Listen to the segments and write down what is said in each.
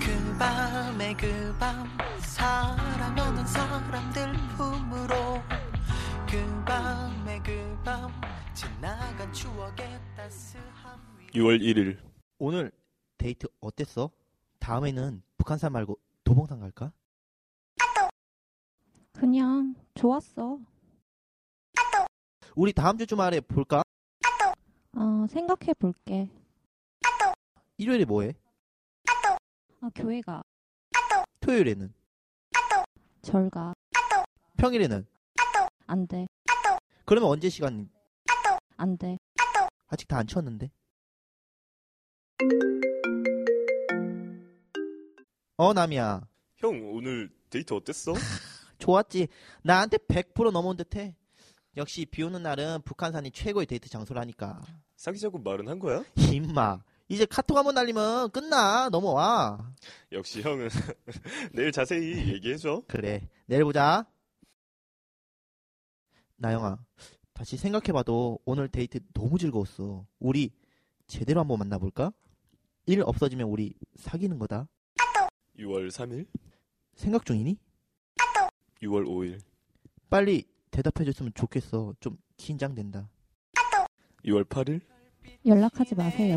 그 밤에 그 밤 사랑하는 사람들 품으로 그 밤에 그 밤 지나간 추억의 따스함 위 6월 1일 오늘 데이트 어땠어? 다음에는 북한산 말고 도봉산 갈까? 그냥 좋았어. 우리 다음 주 주말에 볼까? 어, 생각해 볼게. 일요일에 뭐 해? 아, 교회 가 토요일에는? 절 가 평일에는? 안 돼. 그러면 언제 시간? 안 돼. 아직 다안 치웠는데. 어, 남이야. 형 오늘 데이트 어땠어? 좋았지. 나한테 100% 넘어온 듯해. 역시 비 오는 날은 북한산이 최고의 데이트 장소라니까. 사귀자고 말은 한 거야? 임마. 이제 카톡 한번 날리면 끝나. 넘어와. 역시 형은 내일 자세히 얘기해줘 그래. 내일 보자. 나영아. 다시 생각해봐도 오늘 데이트 너무 즐거웠어. 우리 제대로 한번 만나볼까? 일 없어지면 우리 사귀는 거다. 6월 3일 생각 중이니? 6월 5일 빨리 대답해줬으면 좋겠어. 좀 긴장된다. 6월 8일 연락하지 마세요.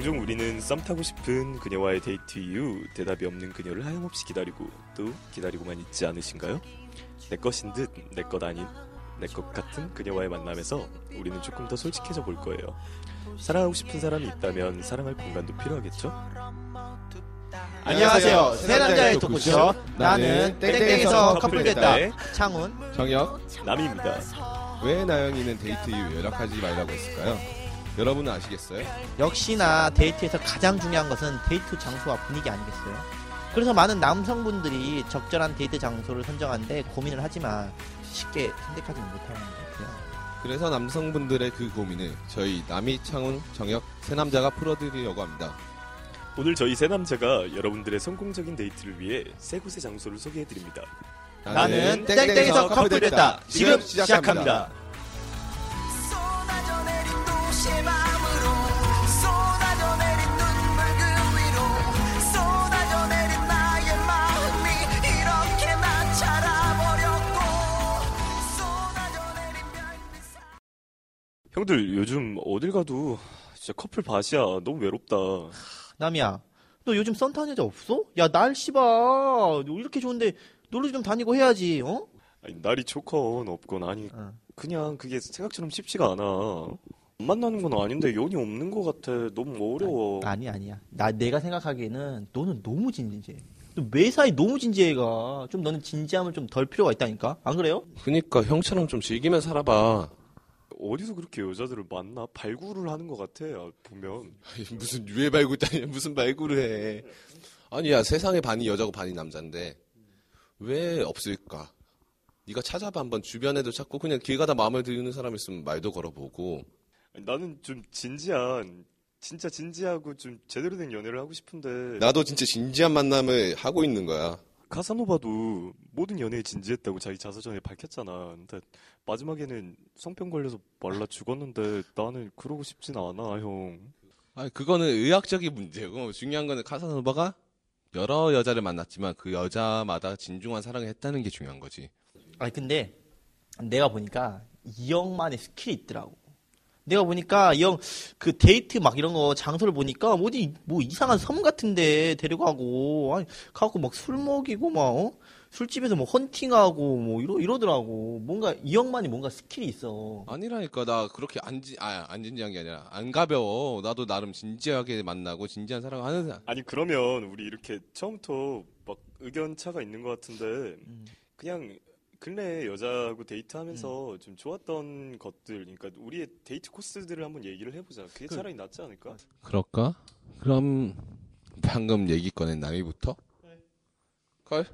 종종 우리는 썸 타고 싶은 그녀와의 데이트 이후 대답이 없는 그녀를 하염없이 기다리고 또 기다리고만 있지 않으신가요? 내 것인 듯 내 것 아닌 내 것 같은 그녀와의 만남에서 우리는 조금 더 솔직해져 볼 거예요. 사랑하고 싶은 사람이 있다면 사랑할 공간도 필요하겠죠? 안녕하세요. 새 남자의 토크쇼. 나는 땡땡에서 커플 됐다. 의 창훈. 정혁, 남이입니다. 왜 나영이는 데이트 이후 연락하지 말라고 했을까요? 여러분은 아시겠어요? 역시나 데이트에서 가장 중요한 것은 데이트 장소와 분위기 아니겠어요? 그래서 많은 남성분들이 적절한 데이트 장소를 선정하는데 고민을 하지만 쉽게 선택하지 못하는 것 같아요. 그래서 남성분들의 그 고민을 저희 남이, 창훈, 정혁 세 남자가 풀어드리려고 합니다. 오늘 저희 세 남자가 여러분들의 성공적인 데이트를 위해 세 곳의 장소를 소개해드립니다. 나는 땡땡에서 커플 됐다. 지금 시작합니다. 쏟아져 내린 형들 요즘 어딜 가도 진짜 커플 밭이야. 너무 외롭다. 남이야, 너 요즘 썸 타는 여자 없어? 야, 날씨 봐. 너 이렇게 좋은데 놀러 좀 다니고 해야지, 어? 아니, 날이 좋건 없건 아니 어. 그냥 그게 생각처럼 쉽지가 않아. 안 만나는 건 아닌데 연이 없는 것 같아. 너무 어려워. 아니, 아니야. 나, 내가 생각하기에는 너는 너무 진지해. 너 매사에 너무 진지해가. 좀 너는 진지함을 좀 덜 필요가 있다니까? 안 그래요? 그니까 형처럼 좀 즐기면 살아봐. 어디서 그렇게 여자들을 만나? 발굴을 하는 것 같아. 아, 보면 무슨 유해 발굴단이야 무슨 발굴을 해. 아니야 세상의 반이 여자고 반이 남잔데 왜 없을까? 네가 찾아봐 한번 주변에도 찾고 그냥 길 가다 마음에 드는 사람 있으면 말도 걸어보고 나는 좀 진지한 진짜 진지하고 좀 제대로 된 연애를 하고 싶은데 나도 진짜 진지한 만남을 하고 있는 거야. 카사노바도 모든 연애에 진지했다고 자기 자서전에 밝혔잖아. 근데 마지막에는 성병 걸려서 말라 죽었는데 나는 그러고 싶진 않아, 형. 아, 그거는 의학적인 문제고 중요한 거는 카사노바가 여러 여자를 만났지만 그 여자마다 진중한 사랑을 했다는 게 중요한 거지. 아니 근데 내가 보니까 이 형만의 스킬이 있더라고. 내가 보니까 이 형 그 데이트 막 이런 거 장소를 보니까 어디 뭐 이상한 섬 같은데 데려가고 아니 가고 막 술 먹이고 막 어? 술집에서 뭐 헌팅하고 뭐 이러 이러더라고. 뭔가 이 형만이 뭔가 스킬이 있어. 아니라니까 나 그렇게 안, 진, 아, 안 진지한 게 아니라 안 가벼워. 나도 나름 진지하게 만나고 진지한 사랑을 하는 사람. 아니 그러면 우리 이렇게 처음부터 막 의견 차가 있는 것 같은데 음. 그냥 근래 여자하고 데이트하면서 음. 좀 좋았던 것들, 그러니까 우리의 데이트 코스들을 한번 얘기를 해보자. 그게 그- 차라리 낫지 않을까? 그럴까? 그럼 방금 얘기 꺼낸 남이부터? 네. 걸?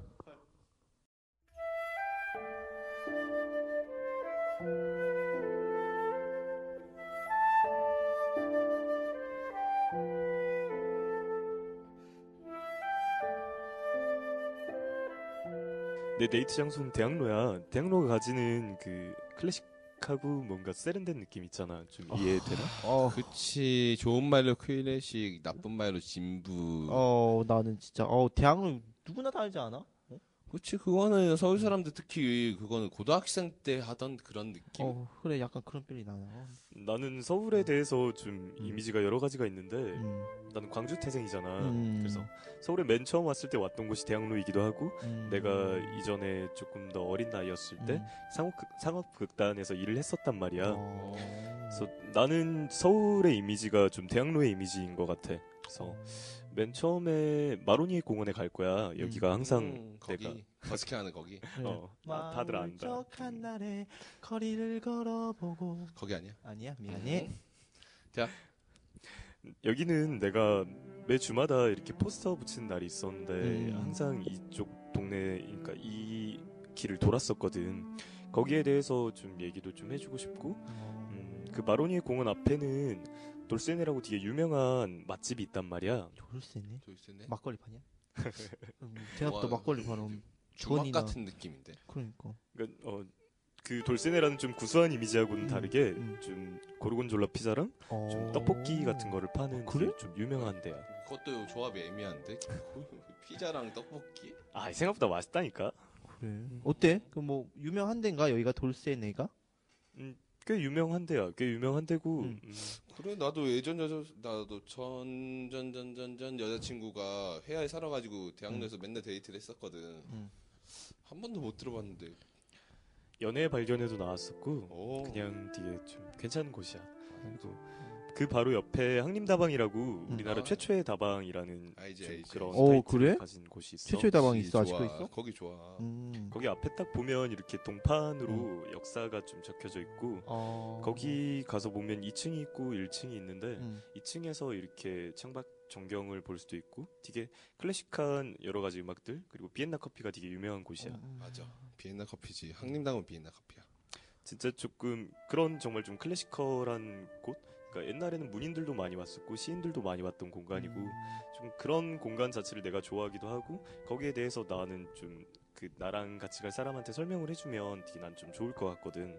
내 데이트 장소는 대학로야. 대학로가 가지는 그 클래식하고 뭔가 세련된 느낌 있잖아. 좀 이해되나? 어, 그치. 좋은 말로 클래식, 나쁜 말로 진부. 어, 나는 진짜, 어, 대학로 누구나 다 알지 않아? 그치. 그거는 서울 사람들 특히 그거는 고등학생 때 하던 그런 느낌. 어, 그래, 약간 그런 필이 나나. 어. 나는 서울에 대해서 좀 이미지가 여러 가지가 있는데 음, 나는 광주 태생이잖아. 음. 그래서 서울에 맨 처음 왔을 때 왔던 곳이 대학로이기도 하고 음. 내가 이전에 조금 더 어린 나이였을 때 음. 상업 상업극단에서 일을 했었단 말이야. 어. 그래서 나는 서울의 이미지가 좀 대학로의 이미지인 것 같아. 그래서 맨 처음에 마로니에 공원에 갈 거야. 여기가 항상 음, 거기. 내가 버스킹하는 거기. 그래. 어, 다- 다들 안다. 울적한 날에 거리를 걸어보고 거기 아니야? 아니야 미안해 자, 여기는 내가 매 주마다 이렇게 포스터 붙이는 날이 있었는데 음. 항상 이쪽 동네 그러니까 이 길을 돌았었거든. 거기에 대해서 좀 얘기도 좀 해주고 싶고 음, 그 마로니에 공원 앞에는 돌세네라고 되게 유명한 맛집이 있단 말이야. 졸세네 조이스네. 막걸리 파냐? 음, 대학도 와, 막걸리 파는 주막 같은 느낌인데. 그러니까 그러니까 어, 그 돌쇠네라는 좀 구수한 이미지하고는 음, 다르게 음. 좀 고르곤졸라 피자랑 어. 좀 떡볶이 같은 거를 파는 아, 그래? 좀 유명한 데야. 그것도 조합이 애매한데. 피자랑 떡볶이? 아 생각보다 맛있다니까. 그래 어때? 그 뭐 유명한 데인가 여기가 돌쇠네가? 음, 꽤 유명한 데야. 꽤 유명한 데고. 음. 음, 그래 나도 예전 여자 나도 전전전전전 여자친구가 혜화에 살아가지고 대학로에서 맨날 데이트를 했었거든. 음. 한 번도 못 들어봤는데. 연애 발견에도 나왔었고 오. 그냥 되게 좀 괜찮은 곳이야. 그리고 그 바로 옆에 항림다방이라고 우리나라 아. 최초의 다방이라는 알지, 좀 알지. 그런 오, 타이틀을 그래? 가진 곳이 있어. 최초의 다방이 있어 아직도 좋아. 있어? 거기 좋아. 음. 거기 앞에 딱 보면 이렇게 동판으로 역사가 좀 적혀져 있고 어. 거기 가서 보면 2층이 있고 1층이 있는데 음. 2층에서 이렇게 창밖 전경을 볼 수도 있고 되게 클래식한 여러 가지 음악들 그리고 비엔나 커피가 되게 유명한 곳이야. 음. 맞아. 비엔나 커피지. 항림당은 비엔나 커피야. 진짜 조금 그런 정말 좀 클래시컬한 곳. 그러니까 옛날에는 문인들도 많이 왔었고 시인들도 많이 왔던 공간이고 음. 좀 그런 공간 자체를 내가 좋아하기도 하고 거기에 대해서 나는 좀 그 나랑 같이 갈 사람한테 설명을 해주면 되게 난 좀 좋을 것 같거든.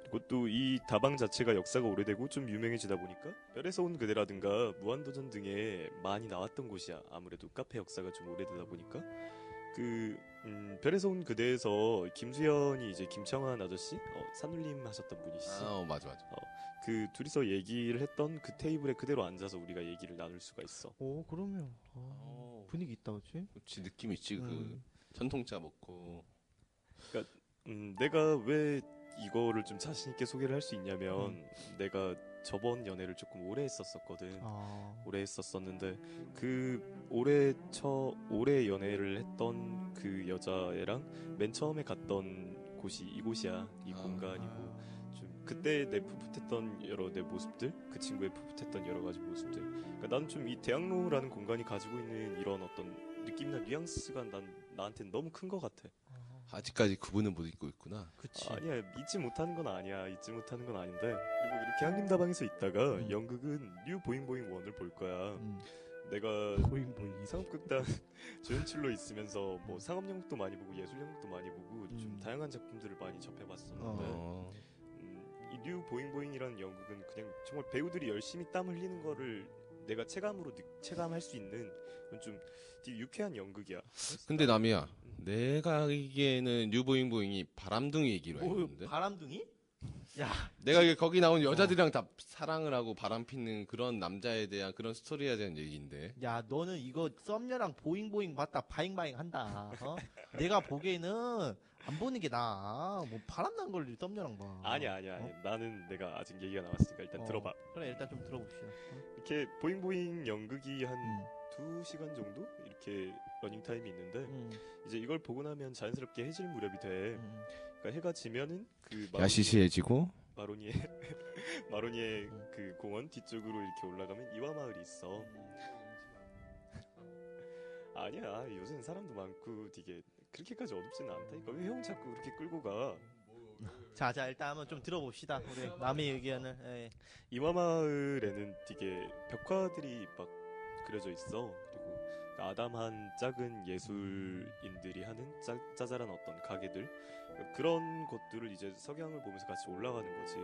그리고 또 이 다방 자체가 역사가 오래되고 좀 유명해지다 보니까 별에서 온 그대라든가 무한도전 등에 많이 나왔던 곳이야. 아무래도 카페 역사가 좀 오래되다 보니까 그 음, 별에서 온 그대에서 김수현이 이제 김청환 아저씨 어, 산울림 하셨던 분이시지. 아, 어, 맞아 맞아. 그 둘이서 얘기를 했던 그 테이블에 그대로 앉아서 우리가 얘기를 나눌 수가 있어. 오 그러면 아, 어. 분위기 있다 그치? 그치 느낌 있지 그 음. 전통차 먹고. 음, 내가 왜 이거를 좀 자신 있게 소개를 할 수 있냐면 내가 저번 연애를 조금 오래 했었었거든. 아 오래 했었었는데 그 오래 처 오래 연애를 했던 그 여자애랑 맨 처음에 갔던 곳이 이곳이야. 이 아. 공간이고 좀 그때 내 풋풋했던 여러 내 모습들, 그 친구의 풋풋했던 여러 가지 모습들. 그러니까 나는 좀 이 대학로라는 공간이 가지고 있는 이런 어떤 느낌이나 뉘앙스가 난 나한테는 너무 큰 것 같아. 아직까지 그분은 못 잊고 있구나. 그치 아니야 잊지 못하는 건 아니야 잊지 못하는 건 아닌데 그리고 이렇게 학림다방에서 있다가 음. 연극은 뉴 보잉보잉 원을 볼 거야. 음. 내가 보잉 보잉 상업극단 조연출로 있으면서 뭐 상업 연극도 많이 보고 예술 연극도 많이 보고 좀 음. 다양한 작품들을 많이 접해봤었는데 어. 음, 이 뉴 보잉보잉이라는 연극은 그냥 정말 배우들이 열심히 땀 흘리는 거를 내가 체감으로 느, 체감할 수 있는 좀 되게 유쾌한 연극이야. 근데 남이야. 내가 알기에는 뉴 보잉보잉이 바람둥이 얘기로 알고 오 있는데. 바람둥이? 야 내가 이게 거기 나온 여자들이랑 다 사랑을 하고 바람 피는 그런 남자에 대한 그런 스토리에 대한 얘기인데. 야, 너는 이거 썸녀랑 보잉보잉 봤다 바이바이 한다. 어? 내가 보기에는 안 보는 게 나아. 뭐 바람난 걸 썸녀랑 봐. 아니야 아니야 아니야. 어? 나는 내가 아직 얘기가 나왔으니까 일단 어. 들어봐. 그래 일단 좀 들어봅시다. 어? 이렇게 보잉보잉 연극이 한 음. 두 시간 정도 이렇게 러닝 타임이 있는데 음, 이제 이걸 보고 나면 자연스럽게 해질 무렵이 돼. 음. 그러니까 해가 지면은 그 야시시해지고 마로니에 마로니에 그 공원 뒤쪽으로 이렇게 올라가면 이화 마을이 있어. 아니야 요새는 사람도 많고 되게 그렇게까지 어둡지는 않다니까 왜 형 자꾸 그렇게 끌고 가? 자, 자, 일단 한번 좀 들어봅시다. 우리 남의 의견을. 예. 이화 마을에는 되게 벽화들이 막 그려져 있어. 그리고 아담한 작은 예술인들이 하는 짜, 짜잘한 어떤 가게들 그런 곳들을 이제 석양을 보면서 같이 올라가는 거지.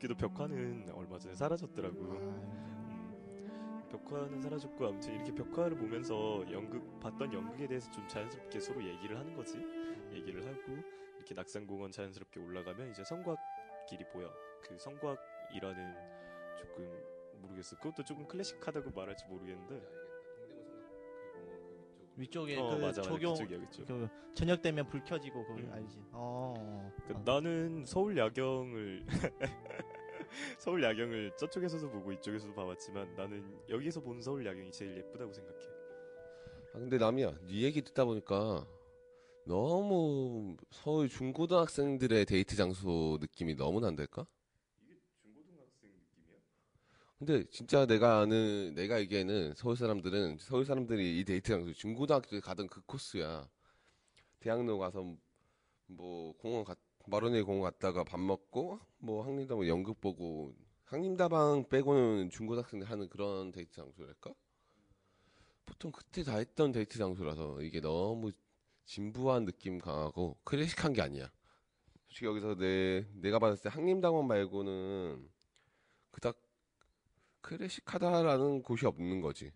아쉽게도 벽화는 얼마 전에 사라졌더라고. 음, 벽화는 사라졌고 아무튼 이렇게 벽화를 보면서 연극 봤던 연극에 대해서 좀 자연스럽게 서로 얘기를 하는 거지. 얘기를 하고 이렇게 낙산공원 자연스럽게 올라가면 이제 성곽길이 보여. 그 성곽이라는 조금 모르겠어. 그것도 조금 클래식하다고 말할지 모르겠는데. 위쪽에 어 그 맞아 맞아 조경 그쪽이야 그쪽. 그 저녁 되면 불 켜지고 그거 음. 알지? 어. 그 어. 나는 서울 야경을 서울 야경을 저쪽에서도 보고 이쪽에서도 봐봤지만 나는 여기서 본 서울 야경이 제일 예쁘다고 생각해. 아 근데 남이야 네 얘기 듣다 보니까 너무 서울 중고등학생들의 데이트 장소 느낌이 너무 난달까? 중고등학생 느낌이야? 근데 진짜 내가 아는 내가 알기에는 서울 사람들은 서울 사람들이 이 데이트 장소 중고등학교 때 가던 그 코스야. 대학로 가서 뭐 공원 갔 마로니 공원 갔다가 밥 먹고 뭐 학림다방 연극 보고 학림다방 빼고는 중고등학생들 하는 그런 데이트 장소랄까? 보통 그때 다 했던 데이트 장소라서 이게 너무 진부한 느낌 강하고 클래식한 게 아니야. 솔직히 여기서 내 내가 봤을 때 학림다방 말고는 그닥 클래식하다라는 곳이 없는 거지.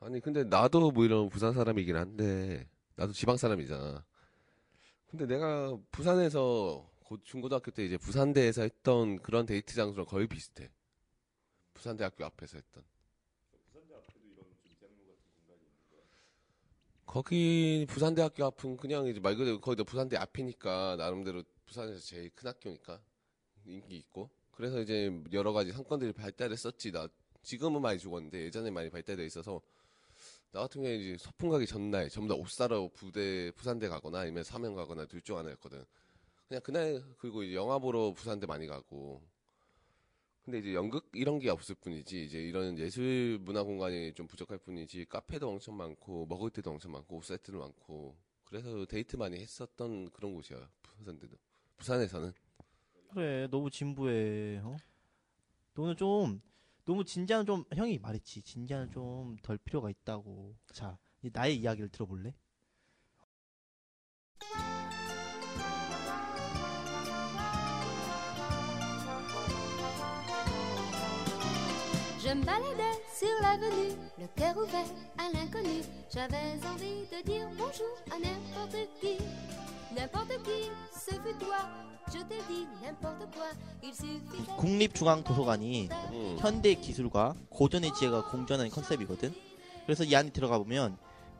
아니 근데 나도 뭐 이런 부산 사람이긴 한데 나도 지방 사람이잖아. 근데 내가 부산에서 고- 중고등학교 때 이제 부산대에서 했던 그런 데이트 장소랑 거의 비슷해. 부산대학교 앞에서 했던. 거기 부산대학교 앞은 그냥 이제 말 그대로 거기도 부산대 앞이니까 나름대로 부산에서 제일 큰 학교니까 인기 있고 그래서 이제 여러 가지 상권들이 발달했었지 나 지금은 많이 죽었는데 예전에 많이 발달돼 있어서 나 같은 경우에 이제 소풍 가기 전날 전부 다 옷 사러 부대 부산대 가거나 아니면 사명 가거나 둘 중 하나였거든 그냥 그날 그리고 이제 영화 보러 부산대 많이 가고 근데 이제 연극 이런 게 없을 뿐이지 이제 이런 예술 문화 공간이 좀 부족할 뿐이지 카페도 엄청 많고 먹을 때도 엄청 많고 옷 세트도 많고 그래서 데이트 많이 했었던 그런 곳이야 부산대도 부산에서는 그래, 너무 진부해. 어? 너는 좀 너무 진지한 좀 형이 말했지. 진지한 좀 덜 필요가 있다고. 자, 이제 나의 이야기를 들어볼래? Je me baladais sur l'avenue, le cœur ouvert à l'inconnu. J'avais envie de dire bonjour à n'importe qui. N'importe qui, ce fut toi. Je t'ai dit n'importe quoi. Il suffisait. 국립중앙도서관이 음. 현대 기술과 고전의 지혜가 공존하는 컨셉이거든. 그래서 이 안에 들어가 보면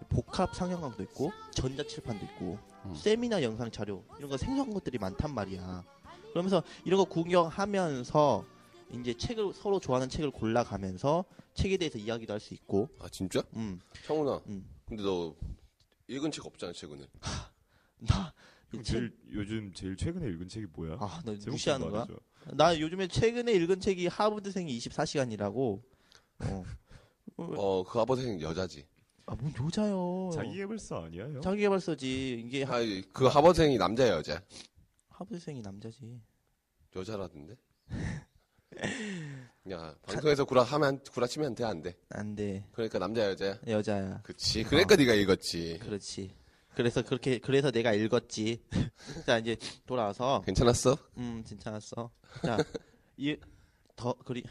복합 상영관도 있고 전자칠판도 있고 음. 세미나 영상 자료 이런 거 생소한 것들이 많단 말이야. 그러면서 이런 거 구경하면서 이제 책을 서로 좋아하는 책을 골라가면서 책에 대해서 이야기도 할 수 있고, 아 진짜? 음, 창훈아 음. 근데 너 읽은 책 없잖아 최근에 나, 책, 제일 요즘 제일 최근에 읽은 책이 뭐야? 아, 너 무시하는 좀 거야? 말해줘. 나 요즘에 최근에 읽은 책이 하버드생이 24시간이라고. 어. 어그 아버지 여자지 아, 뭔 여자요. 자기개발서 아니야 형? 자기개발서지. 이게 하, 아 그 하버생이 남자야 여자 하버드생이 남자지. 여자라던데 야 방송에서 구라 하면 구라치면 돼 안 돼? 안 돼. 그러니까 남자 여자야 여자야. 그치 그러니까 네가 읽었지 그렇지. 그래서 그렇게 그래서 내가 읽었지. 자 이제 돌아와서 괜찮았어? 음 괜찮았어. 자이더 그리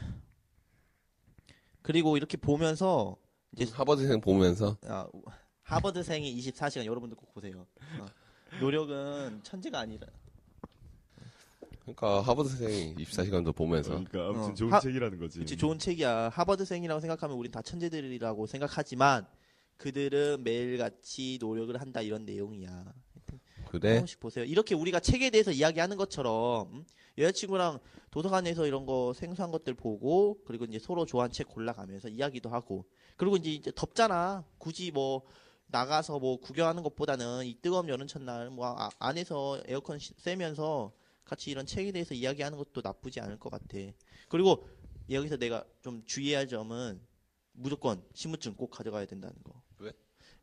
그리고 이렇게 보면서 이제 하버드생 보면서 아, 하버드생이 24시간 여러분들 꼭 보세요. 어. 노력은 천재가 아니라 그러니까 하버드생 24시간도 보면서 그러니까 아무튼 어. 좋은 하- 책이라는 거지. 그치 좋은 책이야. 하버드생이라고 생각하면 우린 다 천재들이라고 생각하지만 그들은 매일같이 노력을 한다 이런 내용이야. 한 그래? 번씩 보세요. 이렇게 우리가 책에 대해서 이야기하는 것처럼 음? 여자친구랑 도서관에서 이런 거 생소한 것들 보고 그리고 이제 서로 좋아하는 책 골라가면서 이야기도 하고 그리고 이제, 이제 덥잖아. 굳이 뭐 나가서 뭐 구경하는 것보다는 이 뜨거운 여름 첫날 뭐 아- 안에서 에어컨 시- 쐬면서 같이 이런 책에 대해서 이야기하는 것도 나쁘지 않을 것 같아. 그리고 여기서 내가 좀 주의할 점은 무조건 신분증 꼭 가져가야 된다는 거.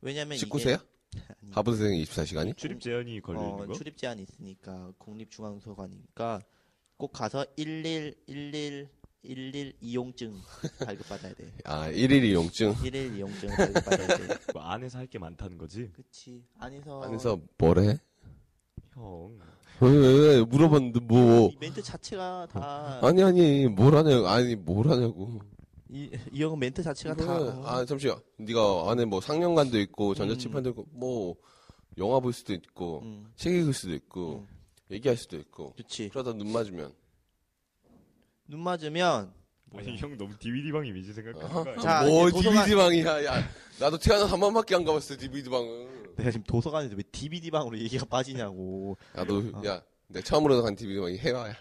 왜? 왜냐면 19세야? 아니, 하버드생 24시간이? 출입 제한이 걸려 어, 있는 거? 출입 제한이 있으니까 국립중앙도서관이니까 꼭 가서 11 11 11 이용증 발급받아야 돼. 아, 1일 이용증? 11 이용증 발급받아야 돼. 뭐 안에서 할 게 많다는 거지? 그치. 안에서 안에서 뭐래? 형. 왜, 왜, 왜, 물어봤는데 뭐. 이 멘트 자체가 다 아니, 아니, 뭘 하냐고, 아니, 뭘 하냐고. 이, 이 형은 멘트 자체가. 다 아, 잠시만. 네가 안에 뭐 상영관도 있고, 전자칠판도 있고, 뭐, 영화 볼 수도 있고, 음, 책 읽을 수도 있고, 음. 얘기할 수도 있고. 그치. 그러다 눈 맞으면. 눈 맞으면 아니 형 너무 DVD 방 이미지 생각하는 거 아니야? 자, 뭐, 이제 도서관- DVD방이야. 야, 나도 태어나서 한 번밖에 안 가봤어, DVD방은. 내가 지금 도서관에서 왜 DVD 방으로 얘기가 빠지냐고. 나도, 어. 야, 내가 처음으로 간 DVD방이 혜화야.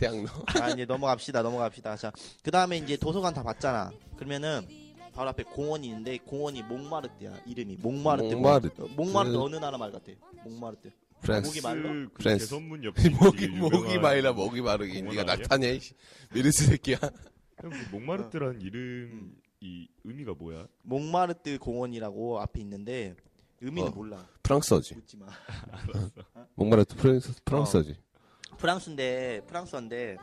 대학로. 자, 이제 넘어갑시다. 넘어갑시다. 자, 그 다음에 이제 도서관 다 봤잖아. 그러면은 바로 앞에 공원이 있는데 공원이 몽마르트야. 이름이 몽마르트. 몽마르트. 몽마르트 어느 나라 말 같아? 몽마르트. 프랑스. 목이 말라? 그, 그 프랑스. 개선문 옆에 목이, 목이 마이라, 목이 마르기. 아니야? 낙타냐, 이씨. 메르스 새끼야. 형, 그 몽마르트라는 음. 이름 이 의미가 뭐야? 몽마르트 공원이라고 앞에 있는데 의미는 어. 몰라. 프랑스어지. 묻지 마. 목마르트 프랑스, 프랑스어지. 프랑스인데 프랑스인데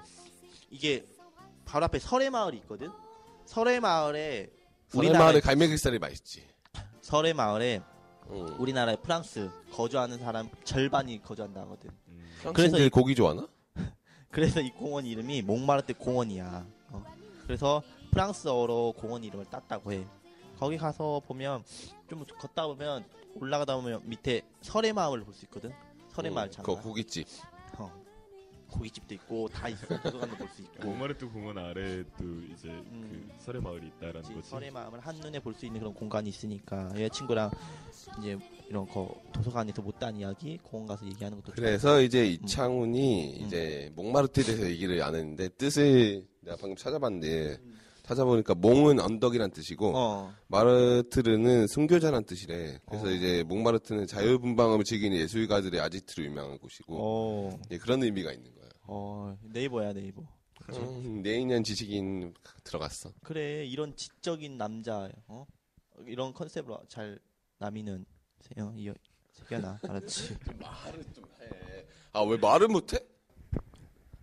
이게 바로 앞에 설의 마을이 있거든. 설의 마을에 우리 우리나라 마을에 갈매기살이 맛있지. 설의 마을에 응. 우리나라의 프랑스 거주하는 사람 절반이 거주한다 하거든. 음. 프랑스인들 이- 고기 좋아하나? 그래서 이 공원 이름이 몽마르트 공원이야. 어. 그래서 프랑스어로 공원 이름을 땄다고 해. 거기 가서 보면 좀 걷다 보면 올라가다 보면 밑에 설의 마을 볼수 있거든. 설의 마을 응, 장관. 그거 고깃집. 어. 고깃집도 있고 다 있어. 도서관도 볼 수 있고. 몽마르트 공원 아래 또 이제 음. 그 설의 마을이 있다라는 그치, 거지. 설의 마음을 한 눈에 볼 수 있는 그런 공간이 있으니까 여자친구랑 이제 이런 거 도서관에서 못다한 이야기 공원 가서 얘기하는 것도 그래서 이제 이창훈이 음. 이제 몽마르트에 대해서 얘기를 안 했는데 뜻을 내가 방금 찾아봤는데 음. 찾아보니까 몽은 언덕이란 뜻이고. 어. 마르트르는 순교자란 뜻이래. 그래서 어. 이제 몽마르트는 자유분방함을 즐기는 예술가들의 아지트로 유명한 곳이고 어. 예, 그런 의미가 있는 거야. 어. 네이버야 네이버. 음, 내인년 지식인 들어갔어. 그래 이런 지적인 남자 어 이런 컨셉으로 잘 남이는 세영 이 세견아 알았지 말을 좀 해. 아 왜 말을 못해?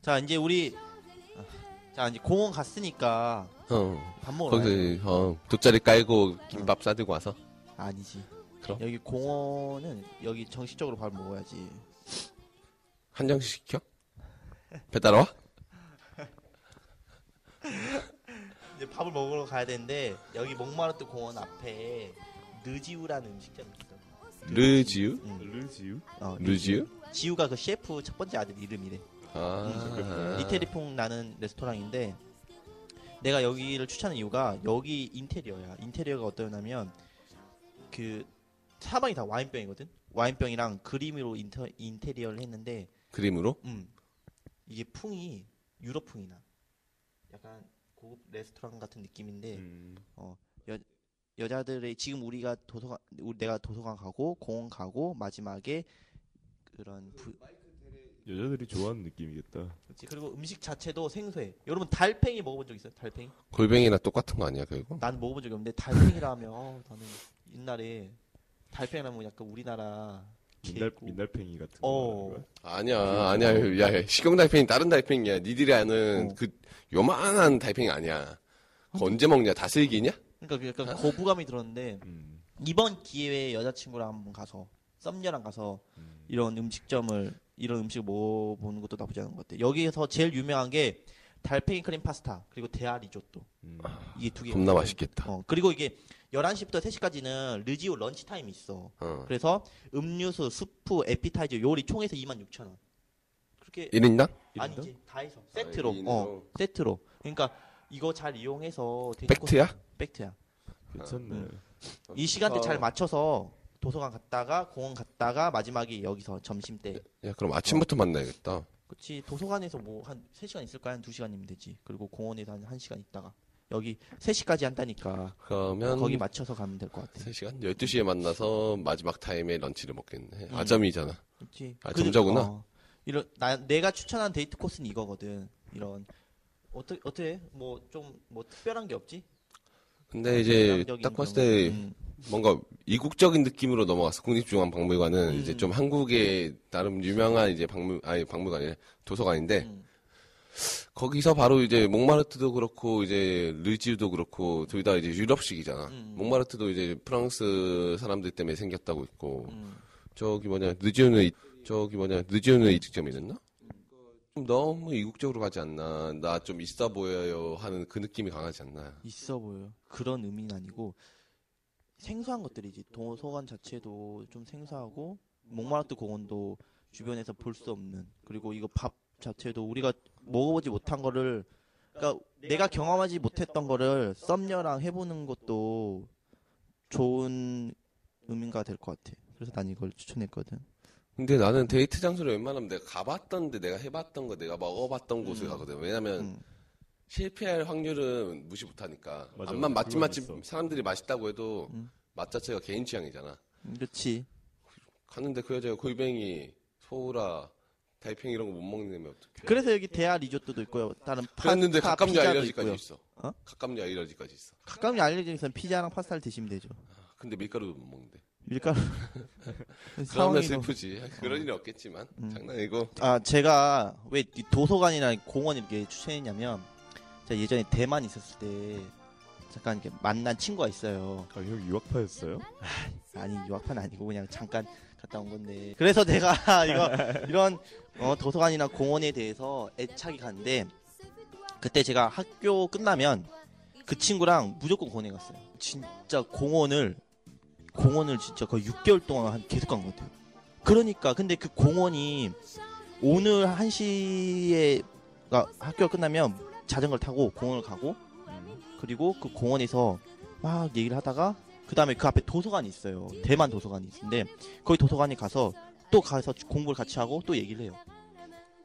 자 이제 우리 아, 자 이제 공원 갔으니까 어. 밥 먹으러 가야 돼. 거기서 어, 돗자리 깔고 김밥 싸들고 와서 아니지 그럼? 여기 공원은 여기 정식적으로 밥 먹어야지 한 장씩 시켜? 배달 와? 이제 밥을 먹으러 가야 되는데 여기 몽마르트 공원 앞에 느지우라는 음식점이 있어 르지우? 응. 르지우? 어, 르지우? 지우가 그 셰프 첫 번째 아들 이름이래 아. 이태리풍 나는 레스토랑인데 내가 여기를 추천한 이유가 여기 인테리어야. 인테리어가 어떠냐면 그 사방이 다 와인병이거든. 와인병이랑 그림으로 인터, 인테리어를 했는데 그림으로? 음 이게 풍이 유럽 풍이 나. 약간 고급 레스토랑 같은 느낌인데 음. 여자들의 지금 우리가 도서관 우리 내가 도서관 가고 공원 가고 마지막에 그런 부, 여자들이 좋아하는 느낌이겠다. 그치? 그리고 음식 자체도 생소해. 여러분 달팽이 먹어본 적 있어요? 달팽이? 골뱅이랑 똑같은 거 아니야, 결국? 나는 먹어본 적이 없는데 달팽이라면 어, 나는 옛날에 달팽이라면 약간 우리나라 민달 개고. 민달팽이 같은 어. 거. 아니야, 아니야. 야, 야, 식용 달팽이 다른 달팽이야. 니들이 아는 어. 그 요만한 달팽이 아니야. 그거 언제 먹냐? 다슬기냐? 그러니까 그 약간 거부감이 들었는데 음. 이번 기회에 여자친구랑 한번 가서 썸녀랑 가서 음. 이런 음식점을 이런 음식을 먹어보는 것도 나쁘지 않은 것 같아. 여기에서 제일 유명한 게 달팽이 크림 파스타 그리고 대하 리조또 음. 이게 두 개. 겁나 맛있겠다. 어 그리고 이게 11시부터 3시까지는 르지오 런치 타임이 있어. 어. 그래서 음료수, 수프, 에피타이저 요리 총해서 26,000원. 그렇게 1인당? 아니지 다 해서 세트로 일인으로. 어 세트로 그러니까 이거 잘 이용해서 팩트야? 팩트야 괜찮네. 음. 이 시간대 잘 어. 맞춰서 도서관 갔다가 공원 갔다가 마지막에 여기서 점심 때. 야, 그럼 아침부터 만나야겠다. 그치 도서관에서 뭐 한 3시간 있을 거야 한 2시간이면 되지. 그리고 공원에서 한 1시간 있다가 여기 3시까지 한다니까 그러면 거기 맞춰서 가면 될 것 같아. 3시간? 12시에 만나서 마지막 타임에 런치를 먹겠네. 아점이잖아. 그치. 아, 그- 점자구나? 어. 이런 나 내가 추천한 데이트 코스는 이거거든. 이런 어떻게 어떻게 뭐 좀뭐 특별한 게 없지? 근데 이제 대략적인 딱 봤을 때 거. 음. 뭔가 이국적인 느낌으로 넘어갔어. 국립중앙박물관은 음. 이제 좀 한국의 나름 유명한 이제 박물 아니 박물관이 도서관인데 음. 거기서 바로 이제 몽마르트도 그렇고 이제 르지우도 그렇고 둘 다 이제 유럽식이잖아. 음. 몽마르트도 이제 프랑스 사람들 때문에 생겼다고 있고 음. 저기 뭐냐 르지우는 이- 저기 뭐냐 르지우는 이득점이 됐나? 좀 너무 이국적으로 가지 않나. 나 좀 있어 보여요 하는 그 느낌이 강하지 않나. 있어 보여. 그런 의미는 아니고 생소한 것들이지. 도서관 자체도 좀 생소하고 몽마르트 공원도 주변에서 볼 수 없는 그리고 이거 밥 자체도 우리가 먹어보지 못한 거를 그러니까 내가 경험하지 못했던 거를 썸녀랑 해보는 것도 좋은 의미가 될 것 같아. 그래서 난 이걸 추천했거든. 근데 나는 데이트 장소를 웬만하면 내가 가봤던데 내가 해봤던 거 내가 먹어봤던 곳을 음. 가거든. 왜냐면 음. 실패할 확률은 무시 못하니까. 맞아, 암만. 맛집 맛집 있어. 사람들이 맛있다고 해도 음. 맛 자체가 개인 취향이잖아. 그렇지. 갔는데 그 여자가 골뱅이, 소라, 달팽이 이런 거 못 먹는 애면 어떡해. 그래서 여기 대하 리조또도 있고요. 다른 그랬는데 파스타, 가깝냐 있고요. 있어. 어? 가깝냐 알러지까지 있어. 가까운 알려져 있으면 피자랑 파스타를 드시면 되죠. 근데 밀가루도 못 먹는데. 밀가루. 그러면 슬프지. 그런 일은 없겠지만. 음. 장난이고. 아 제가 왜이 도서관이나 공원 이렇게 추천했냐면 제가 예전에 대만 있었을 때 잠깐 이렇게 만난 친구가 있어요. 아, 형 유학파였어요? 아니 유학파는 아니고 그냥 잠깐 갔다 온 건데. 그래서 내가 이거 이런 어, 도서관이나 공원에 대해서 애착이 가는데 그때 제가 학교 끝나면 그 친구랑 무조건 공원에 갔어요. 진짜 공원을 공원을 진짜 거의 6개월 동안 한 계속 간 것 같아요. 그러니까 근데 그 공원이 오늘 1시에 학교가 끝나면 자전거를 타고 공원을 가고 그리고 그 공원에서 막 얘기를 하다가 그 다음에 그 앞에 도서관이 있어요. 대만 도서관이 있는데 거기 도서관에 가서 또 가서 공부를 같이 하고 또 얘기를 해요.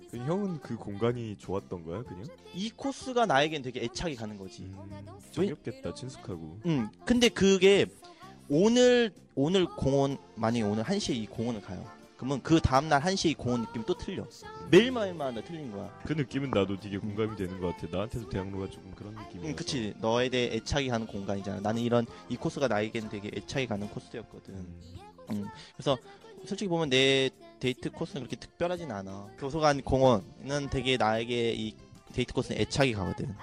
그 형은 그 공간이 좋았던 거야, 그냥? 이 코스가 나에겐 되게 애착이 가는 거지. 음, 정겹겠다, 친숙하고. 음, 근데 그게 오늘 오늘 공원 만약에 오늘 1시에 이 공원을 가요. 그러면 그 다음 날 1시에 이 공원 느낌 또 틀려. 매일매일마다 틀린 거야. 그 느낌은 나도 되게 공감이 되는 것 같아. 나한테도 대학로가 조금 그런 느낌이야. 음, 그치. 너에 대해 애착이 가는 공간이잖아. 나는 이런 이 코스가 나에겐 되게 애착이 가는 코스였거든. 음, 그래서 솔직히 보면 내 데이트 코스는 그렇게 특별하진 않아. 도서관 공원은 되게 나에게 이 데이트 코스는 애착이 가거든.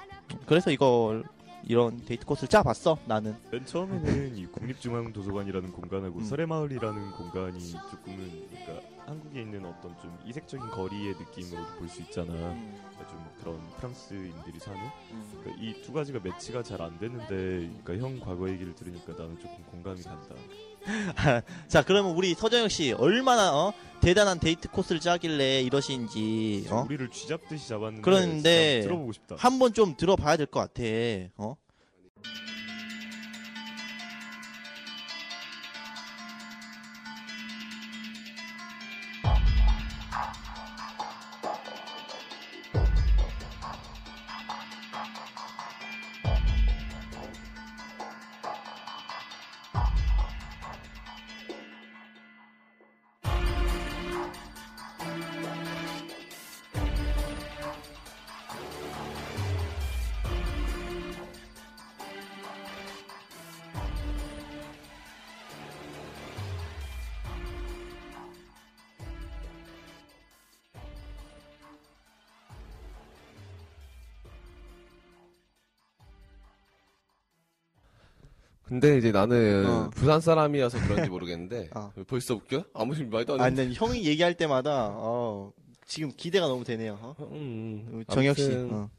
그래서 이걸 이런 데이트 코스를 짜봤어. 나는. 맨 처음에는 이 국립중앙도서관이라는 공간하고 음. 서래마을이라는 공간이 조금은 그러니까 한국에 있는 어떤 좀 이색적인 거리의 느낌으로 볼 수 있잖아. 음, 그러니까 좀 그런 프랑스인들이 사는 음. 그러니까 이 두 가지가 매치가 잘 안 됐는데 그러니까 형 과거 얘기를 들으니까 나는 조금 공감이 간다. 자, 그러면 우리 서정혁 씨 얼마나 어? 대단한 데이트 코스를 짜길래 이러신지 어? 우리를 쥐잡듯이 잡았는데 그런데 들어보고 싶다. 한번 좀 들어봐야 될 것 같아. 어? 근데 이제 나는 어. 부산 사람이어서 그런지 모르겠는데 어. 벌써 웃겨? 아무 말도 안 아, 했는데. 근데 형이 얘기할 때마다 어, 지금 기대가 너무 되네요. 어? 음, 정혁 씨. 어.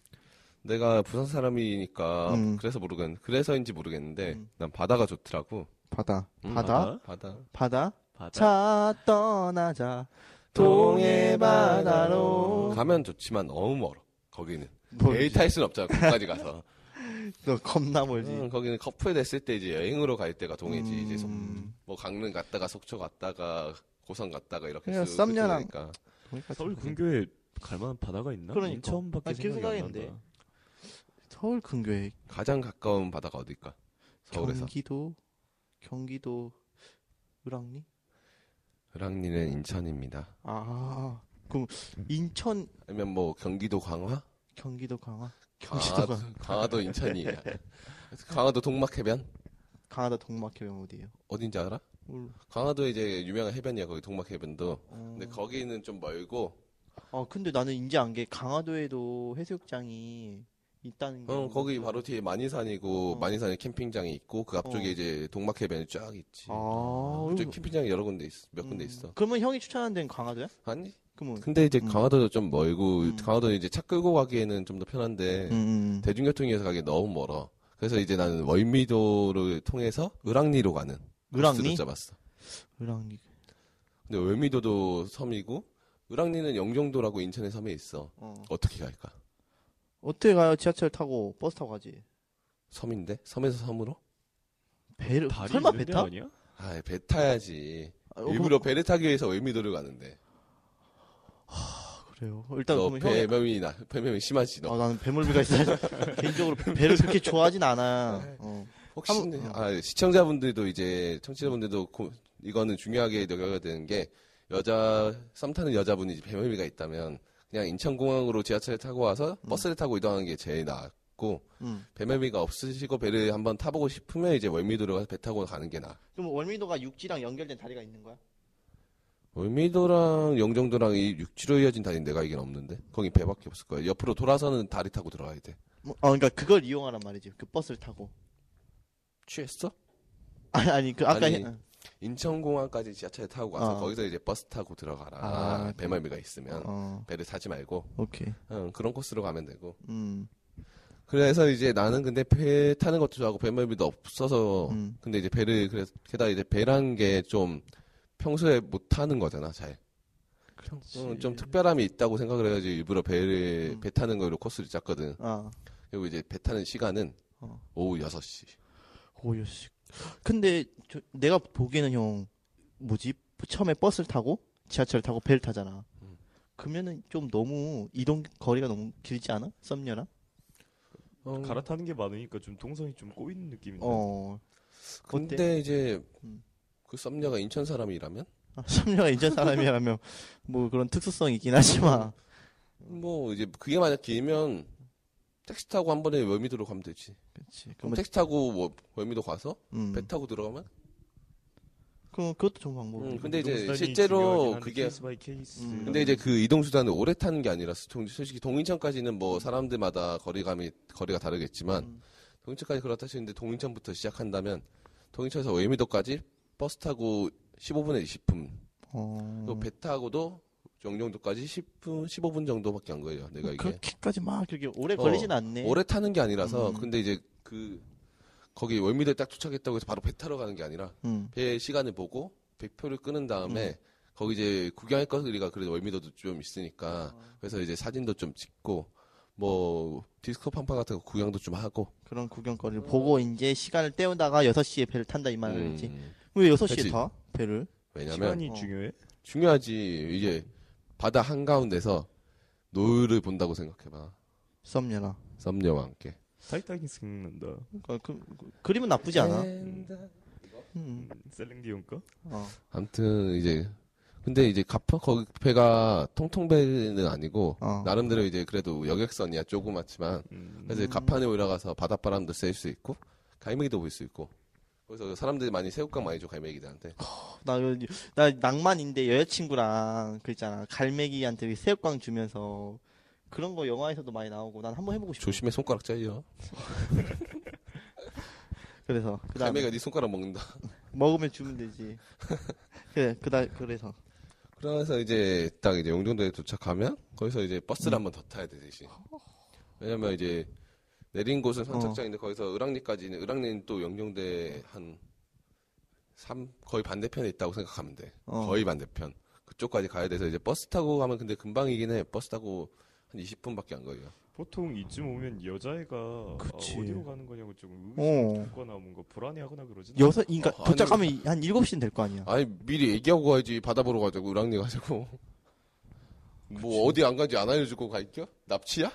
내가 부산 사람이니까 음. 그래서 모르겠 그래서인지 모르겠는데 음. 난 바다가 좋더라고. 바다. 음, 바다? 바다. 바다? 바다. 자, 떠나자. 동해 바다로. 가면 좋지만 너무 멀어. 거기는. 뭐, 배를 탈 수는 없잖아. 거기까지 가서. 너 겁나 멀지. 응, 거기는 커플 됐을 때 이제 여행으로 갈 때가 동해지. 음. 이제 속- 뭐 강릉 갔다가 속초 갔다가 고성 갔다가 이렇게 그냥 썸녀랑. 그러니까 서울 좀- 근교에 갈만한 바다가 있나? 그러니까. 인천밖에 아, 계속 생각이 안. 난다. 서울 근교에 가장 가까운 바다가 어딜까? 서울에서. 경기도 경기도 을왕리? 을왕리는 인천입니다. 아 그럼 인천 아니면 뭐 경기도 강화? 경기도 강화 경기도 강화도, 강화 강화도 인천이야. 강화도 동막해변? 강화도 동막해변 어디예요? 어딘지 알아? 몰라. 강화도 이제 유명한 해변이야. 거기 동막해변도. 어. 근데 거기는 좀 멀고 아 근데 나는 인지 안 게 강화도에도 해수욕장이 있다는 게. 어, 거기 바로 뒤에 만이산이고 어. 만이산에 캠핑장이 있고 그 앞쪽에 어. 이제 동막해변이 쫙 있지. 아 그쪽 캠핑장이 여러 군데 있어. 몇 군데 음. 있어. 그러면 형이 추천하는 데는 강화도야? 아니? 그러면 근데 이제 음. 강화도도 좀 멀고 음. 강화도는 이제 차 끌고 가기에는 좀 더 편한데 음, 음. 대중교통에서 가기 너무 멀어. 그래서 이제 나는 월미도를 통해서 을왕리로 가는 을왕리? 잡았어. 을왕리. 근데 월미도도 섬이고 을왕리는 영종도라고 인천의 섬에 있어. 어. 어떻게 갈까? 어떻게 가요? 지하철 타고 버스 타고 가지. 섬인데 섬에서 섬으로? 배를 설마 배데 타? 아니야? 아, 배 타야지. 아, 어, 일부러 배를 타기 위해서 월미도를 가는데. 그래요. 일단 너 그러면 형이 배명이 나 배명이 심하지 너. 아, 나는 배멀미가 있어서 개인적으로 배를 그렇게 좋아하진 않아. 어. 혹시 한번- 아, 시청자분들도 이제 청취자분들도 고- 이거는 중요하게 여겨야 되는 게 여자 썸 타는 여자분이 배멀미가 있다면 그냥 인천공항으로 지하철을 타고 와서 버스를 타고 이동하는 게 제일 낫고 음. 배멀미가 없으시고 배를 한번 타보고 싶으면 이제 월미도로 가서 배 타고 가는 게 나아. 그럼 월미도가 육지랑 연결된 다리가 있는 거야? 월미도랑 영종도랑 이 육지로 이어진 다리는 내가 이게 없는데 거기 배밖에 없을 거야. 옆으로 돌아서는 다리 타고 들어가야 돼. 뭐, 어, 그러니까 그걸 이용하란 말이지. 그 버스를 타고. 취했어? 아니, 아니, 그 아까 아니, 해- 인천공항까지 지하철 타고 가서 어. 거기서 이제 버스 타고 들어가라. 아, 배멀미가 있으면 어, 배를 타지 말고 오케이. 응, 그런 코스로 가면 되고. 음, 그래서 이제 나는 근데 배 타는 것도 좋아하고 배멀미도 없어서 음. 근데 이제 배를 그래서 게다가 이제 배란 게 좀 평소에 못 타는 거잖아 잘. 응, 좀 특별함이 있다고 생각을 해가지고 일부러 배를 음. 배 타는 거로 코스를 짰거든. 아, 그리고 이제 배 타는 시간은 어. 오후 6시. 오유씨. 근데 저, 내가 보기에는 형 뭐지? 처음에 버스를 타고 지하철 타고 배를 타잖아. 음. 그러면은 좀 너무 이동 거리가 너무 길지 않아? 썸녀랑? 어, 갈아타는 게 많으니까 좀 동선이 좀 꼬이는 느낌인데. 어. 근데 이제 음. 그 썸녀가 인천 사람이라면 아, 썸녀가 인천 사람이라면 뭐 그런 특수성이 있긴 하지만 뭐 이제 그게 만약 길면 택시 타고 한 번에 월미도로 가면 되지. 그렇지. 그럼 택시 타고 뭐 월미도 가서 음. 배 타고 들어가면? 그 그것도 좋은 방법이야. 음, 근데 이제 실제로 그게- case by case. 음. 근데 이제 그 이동 수단을 오래 타는 게 아니라 동- 솔직히 동인천까지는 뭐 사람들마다 거리감이 거리가 다르겠지만 음. 동인천까지 그렇다 치는데 동인천부터 시작한다면 동인천에서 월미도까지 버스 타고 15분에 20분 어. 또 배 타고도 영종도까지 10분 15분 정도밖에 안 걸려 내가 이게 그렇게까지 막 그렇게 오래 어, 걸리진 않네. 오래 타는 게 아니라서 음. 근데 이제 그 거기 월미도에 딱 도착했다고 해서 바로 배 타러 가는 게 아니라 음. 배 시간을 보고 배표를 끄는 다음에 거기 이제 구경할 거리가 그래도 월미도도 좀 있으니까 그래서 이제 사진도 좀 찍고 뭐 디스코 팡팡 같은 거 구경도 좀 하고 그런 구경거리를 보고 이제 시간을 때우다가 6시에 배를 탄다 이 말이지. 음, 왜 6시에 그치. 타? 배를? 왜냐면 시간이 어. 중요해? 중요하지 이제 바다 한가운데서 노을을 본다고 생각해봐 썸녀랑. 썸녀와 함께 타이타닉 생각난다. 그러니까 그, 그, 그림은 나쁘지 않아. 네. 음. 음, 셀린 디온 거? 어. 아무튼 이제 근데 이제 가파 거기 배가 통통배는 아니고 어. 나름대로 이제 그래도 여객선이야 조그맣지만 음. 그래서 갑판에 올라가서 바닷바람도 쐴 수 있고 갈매기도 볼 수 있고 그래서 사람들이 많이 새우깡 많이 줘 갈매기들한테 나, 그- 나 낭만인데 여자친구랑 그 있잖아. 갈매기한테 새우깡 주면서 그런 거 영화에서도 많이 나오고 난 한번 해보고 싶어. 조심해 손가락 잘려 그래서 그다음 갈매기가 네 손가락 먹는다 먹으면 주면 되지. 그래 그다 그래서 그래서 이제 딱 이제 영종도에 도착하면 거기서 이제 버스를 한번 더 타야 돼 대신 왜냐면 이제 내린 곳은 선착장인데 거기서 을왕리까지는 을왕리는 또 영종도 한 3, 거의 반대편에 있다고 생각하면 돼 어. 거의 반대편 그쪽까지 가야 돼서 이제 버스 타고 가면 근데 금방이긴 해 버스 타고 한 20분밖에 안 걸려. 보통 이쯤 오면 여자애가 그치. 어디로 가는 거냐고 좀 어. 의심하거나 뭔가 불안해하거나 그러지. 여섯, 그러니까 어, 도착하면 한 7시는 될 거 아니야. 아니 미리 얘기하고 가야지 바다 보러 가자고 을왕리 가자고. 뭐 어디 안 가지 안 알려주고 갈겨? 납치야?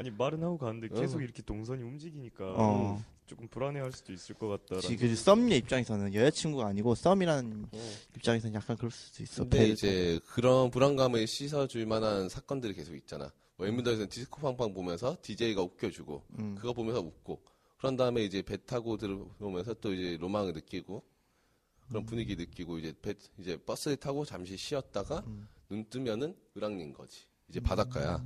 아니 말은 하고 가는데 계속 어. 이렇게 동선이 움직이니까 어. 조금 불안해할 수도 있을 것 같다. 그 썸녀 입장에서는 여자친구가 아니고 썸이라는 어. 입장에서는 약간 그럴 수도 있어. 근데 배를 이제 그런 불안감을 씻어줄 만한 사건들이 계속 있잖아. 뭐 웨민더에서는 디스코 팡팡 보면서 DJ가 웃겨주고 음. 그거 보면서 웃고 그런 다음에 이제 배 타고 들어오면서 또 이제 로망을 느끼고 그런 분위기 느끼고 이제 배 이제 버스를 타고 잠시 쉬었다가 눈 뜨면은 을왕리인 거지. 이제 바닷가야.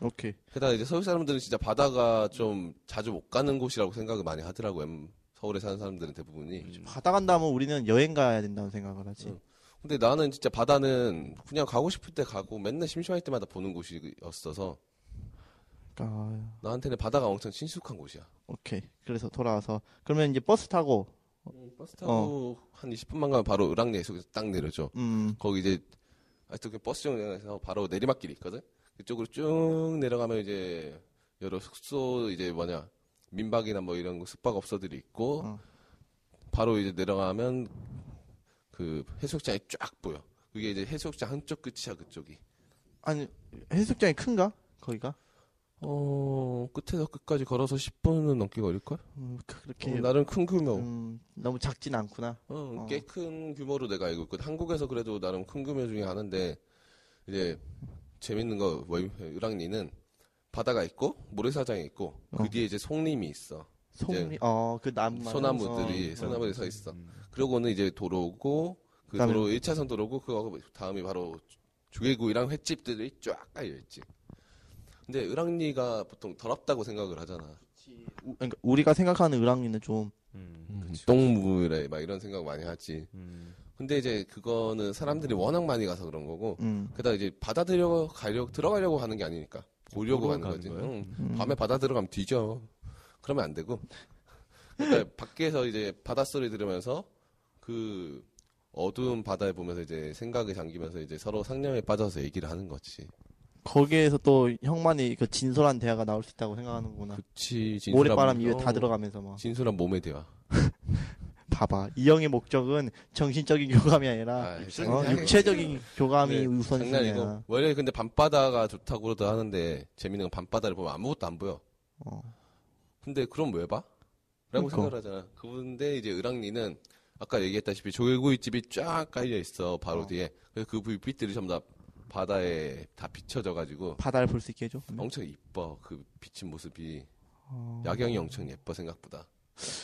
오케이. 게다가 이제 서울 사람들은 진짜 바다가 좀 자주 못 가는 곳이라고 생각을 많이 하더라고. 요 서울에 사는 사람들은 대부분이. 바다 간다면 우리는 여행 가야 된다고 생각을 하지. 응. 근데 나는 진짜 바다는 그냥 가고 싶을 때 가고 맨날 심심할 때마다 보는 곳이었어서 그러니까, 나한테는 바다가 엄청 친숙한 곳이야. 오케이. 그래서 돌아와서 그러면 이제 버스 타고 버스 타고 한 20분만 가면 바로 을왕리 해수에서 딱 내려줘. 음. 거기 이제 아직도 그 버스 정류장에서 바로 내리막길이 있거든. 그쪽으로 쭉 내려가면 이제 여러 숙소 이제 뭐냐 민박이나 뭐 이런 거 숙박 업소들이 있고 어. 바로 이제 내려가면 그 해수욕장이 쫙 보여. 그게 이제 해수욕장 한쪽 끝이야 그쪽이. 아니 해수욕장이 큰가? 거기가? 어 끝에서 끝까지 걸어서 10분은 넘게 걸릴걸? 음, 그렇게 어, 나름 큰 규모. 음, 너무 작진 않구나. 어, 어. 꽤큰 규모로 내가 알고 있거든. 한국에서 그래도 나름 큰 규모 중에 하는데, 이제, 재밌는 거, 월- 을왕리는 바다가 있고, 모래사장이 있고, 그 어. 뒤에 이제 송림이 있어. 송리 어그 나무 소나무들이, 어, 소나무들이 서 있어. 그러고는 이제 도로고, 그 그다음에- 도로 1차선 도로고, 그 다음이 바로 조개구이랑 횟집들이 쫙 깔려 있지. 근데 을왕리가 보통 더럽다고 생각을 하잖아. 그러니까 우리가 생각하는 을왕리는 좀 음, 그치. 똥물에 막 이런 생각 많이 하지. 음, 근데 이제 그거는 사람들이 워낙 많이 가서 그런 거고, 음. 게다가 이제 들려 가려 들어가려고 하는 게 아니니까 보려고 하는 거지. 응. 음. 밤에 바다 들어가면 뒤져. 그러면 안 되고. 그러니까 밖에서 이제 바닷소리 들으면서 그 어두운 바다에 보면서 이제 생각에 잠기면서 이제 서로 상념에 빠져서 얘기를 하는 거지. 거기에서 또 형만이 그 진솔한 대화가 나올 수 있다고 생각하는구나. 그치. 진솔한 모래바람 몸- 위에 다 어, 들어가면서 막 진솔한 몸의 대화. 봐봐 이 형의 목적은 정신적인 교감이 아니라 아, 어, 장난이고. 육체적인 교감이 네. 장난이고. 원래 근데 밤바다가 좋다고 그러다 하는데 재밌는 건 밤바다를 보면 아무것도 안 보여. 어. 근데 그럼 왜 봐? 라고 그러니까. 생각을 하잖아. 그런데 이제 을왕리는 아까 얘기했다시피 조개구이집이 쫙 깔려 있어 바로 어. 뒤에. 그래서 그 불빛들이 전부 다 바다에 다 비춰져가지고 바다를 볼 수 있게 해줘. 엄청 이뻐 그 비친 모습이 어. 야경이 엄청 예뻐 생각보다.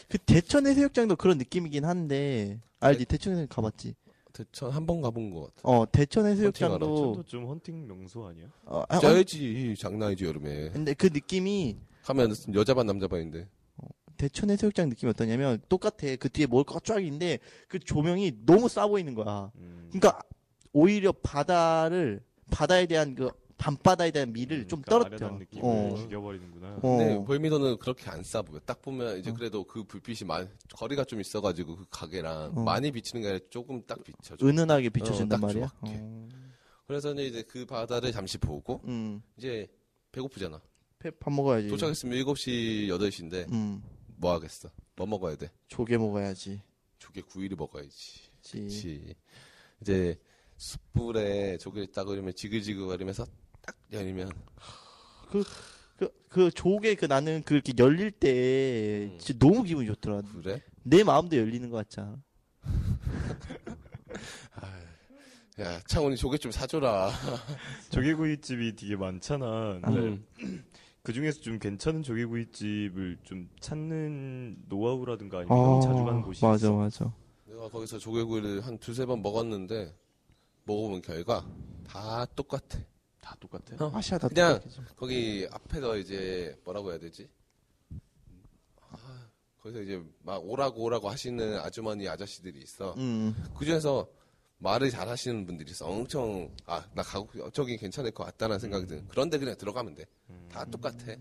그 대천 해수욕장도 그런 느낌이긴 한데 알지? 대천 해수욕 가봤지? 대천 한 번 가본 것 같아. 어 대천. 해수욕장도 천도 좀 헌팅 명소 아니야? 어, 아, 어, 짜야지 장난이지 여름에. 근데 그 느낌이 가면 여자 반 남자 반인데. 대천 해수욕장 느낌이 어떠냐면 똑같아. 그 뒤에 먹을 거가 쫙 있는데 그 조명이 너무 싸 보이는 거야. 음, 그러니까 오히려 바다를 바다에 대한 그 밤바다에 대한 미를 음, 좀그 떨어뜨려. 어. 죽여버리는구나. 어. 근데 볼미도는 그렇게 안 싸 보여. 딱 보면 이제 어. 그래도 그 불빛이 많이 거리가 좀 있어가지고 그 가게랑 어. 많이 비치는 게 아니라 조금 딱 비춰. 줘 은은하게 어, 비춰준단 딱 말이야. 어. 그래서 이제 그 바다를 잠시 보고 음. 이제 배고프잖아. 배- 밥 먹어야지. 도착했으면 7시, 8시인데 음. 뭐 하겠어? 뭐 먹어야 돼? 조개 먹어야지. 조개 구이를 먹어야지. 그치. 그렇지. 이제 숯불에 조개를 딱 그리면 지글지글 거리면서 딱 열리면 그, 그 조개 그 나는 그렇게 열릴 때 음. 진짜 너무 기분이 좋더라. 그래? 내 마음도 열리는 것 같지 않아? 야 창훈이 조개 좀 사줘라. 조개구이집이 되게 많잖아. 근데 음. 그 중에서 좀 괜찮은 조개구이집을 좀 찾는 노하우라든가 아니면 너무 자주 가는 곳이 어, 맞아, 있어. 맞아. 내가 거기서 조개구이를 한 두세 번 먹었는데 먹어본 결과 다 똑같아. 다 똑같아. 어. 맛이야, 다 그냥 똑같겠지. 거기 앞에서 이제 뭐라고 해야 되지? 아, 거기서 이제 막 오라고 오라고 하시는 아주머니 아저씨들이 있어. 음. 그 중에서 말을 잘 하시는 분들이 있어. 엄청 아 나 가고 저기 괜찮을 것 같다는 생각이 드는. 그런데 그냥 들어가면 돼. 다 똑같아.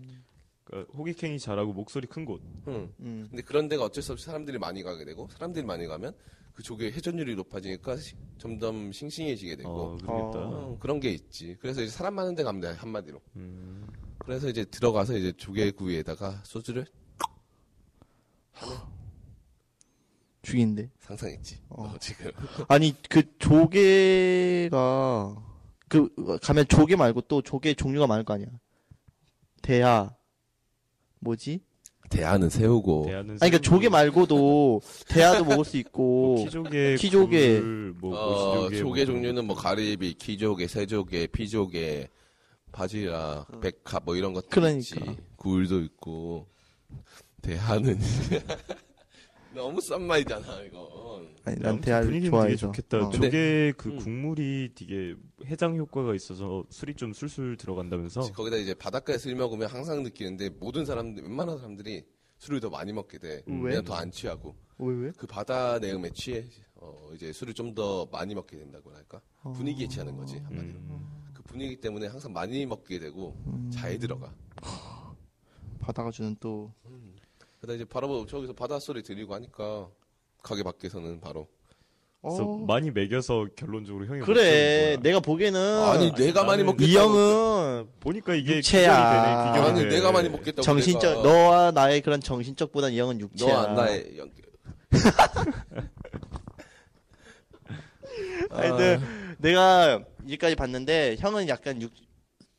그러니까 호객행위 잘하고 목소리 큰 곳. 응. 음. 근데 그런 데가 어쩔 수 없이 사람들이 많이 가게 되고 사람들이 많이 가면 그 조개 회전율이 높아지니까 시- 점점 싱싱해지게 되고 어, 그러겠다. 어, 그런 게 있지. 그래서 이제 사람 많은 데 가면 돼 한마디로. 음. 그래서 이제 들어가서 이제 조개구이에다가 소주를 죽인데. 상상했지. 어. 어, 지금. 아니 그 조개가 그 가면 조개 말고 또 조개 종류가 많을 거 아니야. 대하 뭐지? 대하는 새우고. 대하는 아니 그러니까 조개 말고도 대하도 먹을 수 있고 뭐 키조개, 키조개. 굴, 뭐 어, 조개 뭐 종류는 뭐 가리비, 키조개, 새조개, 피조개, 바지락, 백합 뭐 이런 것들 그러니까. 있지. 굴도 있고. 대하는 너무 싼 말이잖아 이거. 아니 난 아무튼 대하를 분위기는 좋아해서. 되게 좋겠다. 어. 근데- 조개 그 음. 국물이 되게 해장 효과가 있어서 술이 좀 술술 들어간다면서. 거기다 이제 바닷가에 술 먹으면 항상 느끼는데 모든 사람들 웬만한 사람들이 술을 더 많이 먹게 돼. 왜? 그냥 더 안 취하고 왜 왜? 그 바다 내음에 취해 어, 이제 술을 좀 더 많이 먹게 된다고 할까 분위기에 취하는 거지 한마디로. 음. 그 분위기 때문에 항상 많이 먹게 되고 잘 들어가. 바다가 주는 또 그러다 이제 바로 저기서 바다 소리 들리고 하니까 가게 밖에서는 바로 그래서 어. 많이 먹여서 결론적으로 형이 그래. 내가 보기에는 아니 내가 많이 나는 먹겠다고 이 형은 보니까 이게 육체야. 비교가 되네. 비교가 아니 돼. 내가 많이 먹겠다고 정신적 내가. 너와 나의 그런 정신적보다 이 형은 육체야. 너와 나의 연결 하여튼 내가 이제까지 봤는데 형은 약간 육,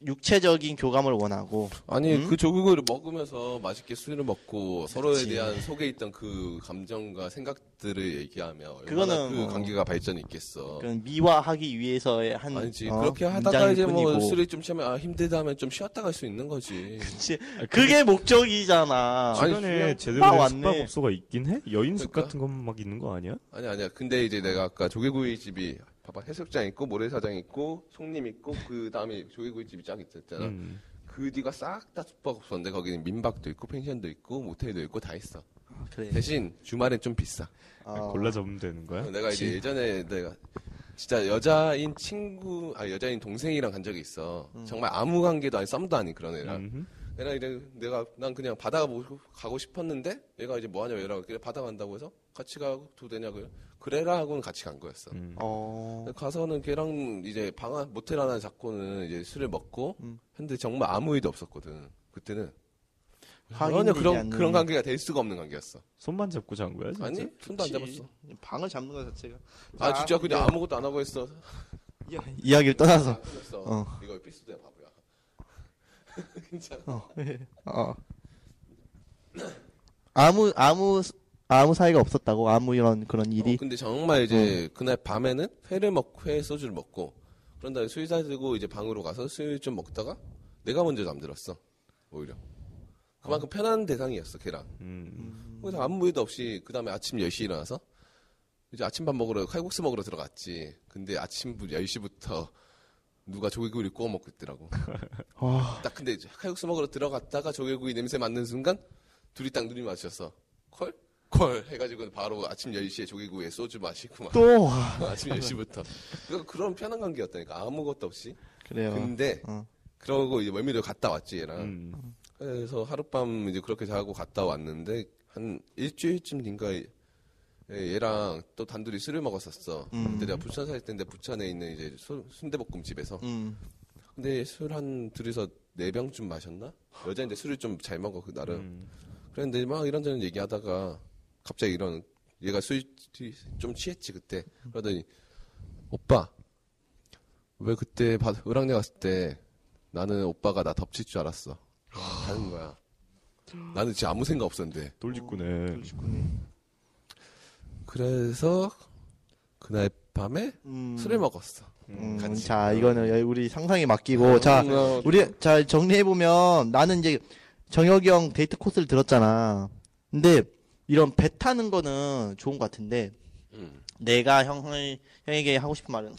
육체적인 교감을 원하고 아니 음? 그 조국을 먹으면서 맛있게 술을 먹고 서로에 그치. 대한 속에 있던 그 감정과 생각들을 얘기하면 얼마나 그거는 그 어. 관계가 발전이 있겠어. 그런 미화하기 위해서의 한 아니지 어, 그렇게 하다가 이제 뭐 뿐이고. 술이 좀 취하면 아 힘들다 하면 좀 쉬었다 갈 수 있는 거지. 그치. 아, 그게 목적이잖아. 아니, 주변에 제대로 된. 숙박업소가 있긴 해? 여인숙 그러니까. 같은 것만 막 있는 거 아니야? 아니 아니야. 근데 이제 내가 아까 조개구이 집이 봐봐 해수욕장 있고 모래사장 있고 송림 있고 그 다음에 조개구이 집이 쫙 있었잖아. 음. 그 뒤가 싹 다 숙박업소인데 거기는 민박도 있고 펜션도 있고 모텔도 있고 다 있어. 그래. 대신 주말엔 좀 비싸. 어. 골라 잡으면 되는 거야? 내가 이제 예전에 내가 진짜 여자인 친구, 아 여자인 동생이랑 간 적이 있어. 정말 아무 관계도 아닌 썸도 아닌 그런 애랑. 음흠. 내가 이제 내가 난 그냥 바다 보고 가고 싶었는데 얘가 이제 뭐 하냐고 얘랑 그래 바다 간다고 해서 같이 가도 되냐고 그래라 하고는 같이 간 거였어. 음. 어. 근데 가서는 걔랑 이제 방 한- 모텔 하나 잡고는 이제 술을 먹고 음. 했는데 정말 아무 일도 없었거든. 그때는 전혀 그런 않는- 그런 관계가 될 수가 없는 관계였어. 손만 잡고 잔 거야? 진짜? 아니 손도 안 그치. 잡았어. 방을 잡는 거 자체가. 아 진짜 그냥 네. 아무것도 안 하고 했어. 이야기를 떠나서. 그랬어. 어. 이거 에피소드야 바보야. 괜찮아. 어. 어. 아무 아무 아무 사이가 없었다고 아무 이런 그런 일이. 어, 근데 정말 이제 그날 밤에는 회를 먹고 회 소주를 먹고 그런 다음에 술 사들고 이제 방으로 가서 술 좀 먹다가 내가 먼저 잠들었어. 오히려. 그만큼 편한 대상이었어 걔랑. 음. 그래서 아무 일도 없이 그 다음에 아침 10시에 일어나서 이제 아침밥 먹으러 칼국수 먹으러 들어갔지. 근데 아침 10시부터 누가 조개구이를 구워 먹고 있더라고. 와. 딱 근데 칼국수 먹으러 들어갔다가 조개구이 냄새 맡는 순간 둘이 딱 눈이 마주쳤어. 콜? 콜 해가지고 바로 아침 10시에 조개구이에 소주 마시고 막또 와. 아침 10시부터 그 그런 편한 관계였다니까 아무것도 없이 그래요. 근데 어. 그러고 이제 멀미도 갔다 왔지 얘랑 음. 그래서 하룻밤 이제 그렇게 자고 갔다 왔는데 한 일주일쯤 뒤인가 얘- 얘랑 또 단둘이 술을 먹었었어. 음. 그때 내가 부천 살 때인데 부천에 있는 이제 수- 순대볶음 집에서. 음. 근데 술 한 둘이서 네 병쯤 마셨나? 여자인데 술을 좀 잘 먹어 그 날은. 음. 그랬는데 막 이런저런 얘기하다가 갑자기 이런 얘가 술 좀 취했지 그때. 그러더니 오빠 왜 그때 바- 을왕리 갔을 때 나는 오빠가 나 덮칠 줄 알았어. 하는 거야. 나는 진짜 아무 생각 없었는데. 돌직구네. 그래서 그날 밤에 음. 술을 먹었어 음, 같이. 자, 이거는 여- 우리 상상에 맡기고 자, 음, 어, 우리 자 정리해 보면 나는 이제 정혁이 형 데이트 코스를 들었잖아. 근데 이런 배 타는 거는 좋은 것 같은데 음. 내가 형을 형에게 하고 싶은 말은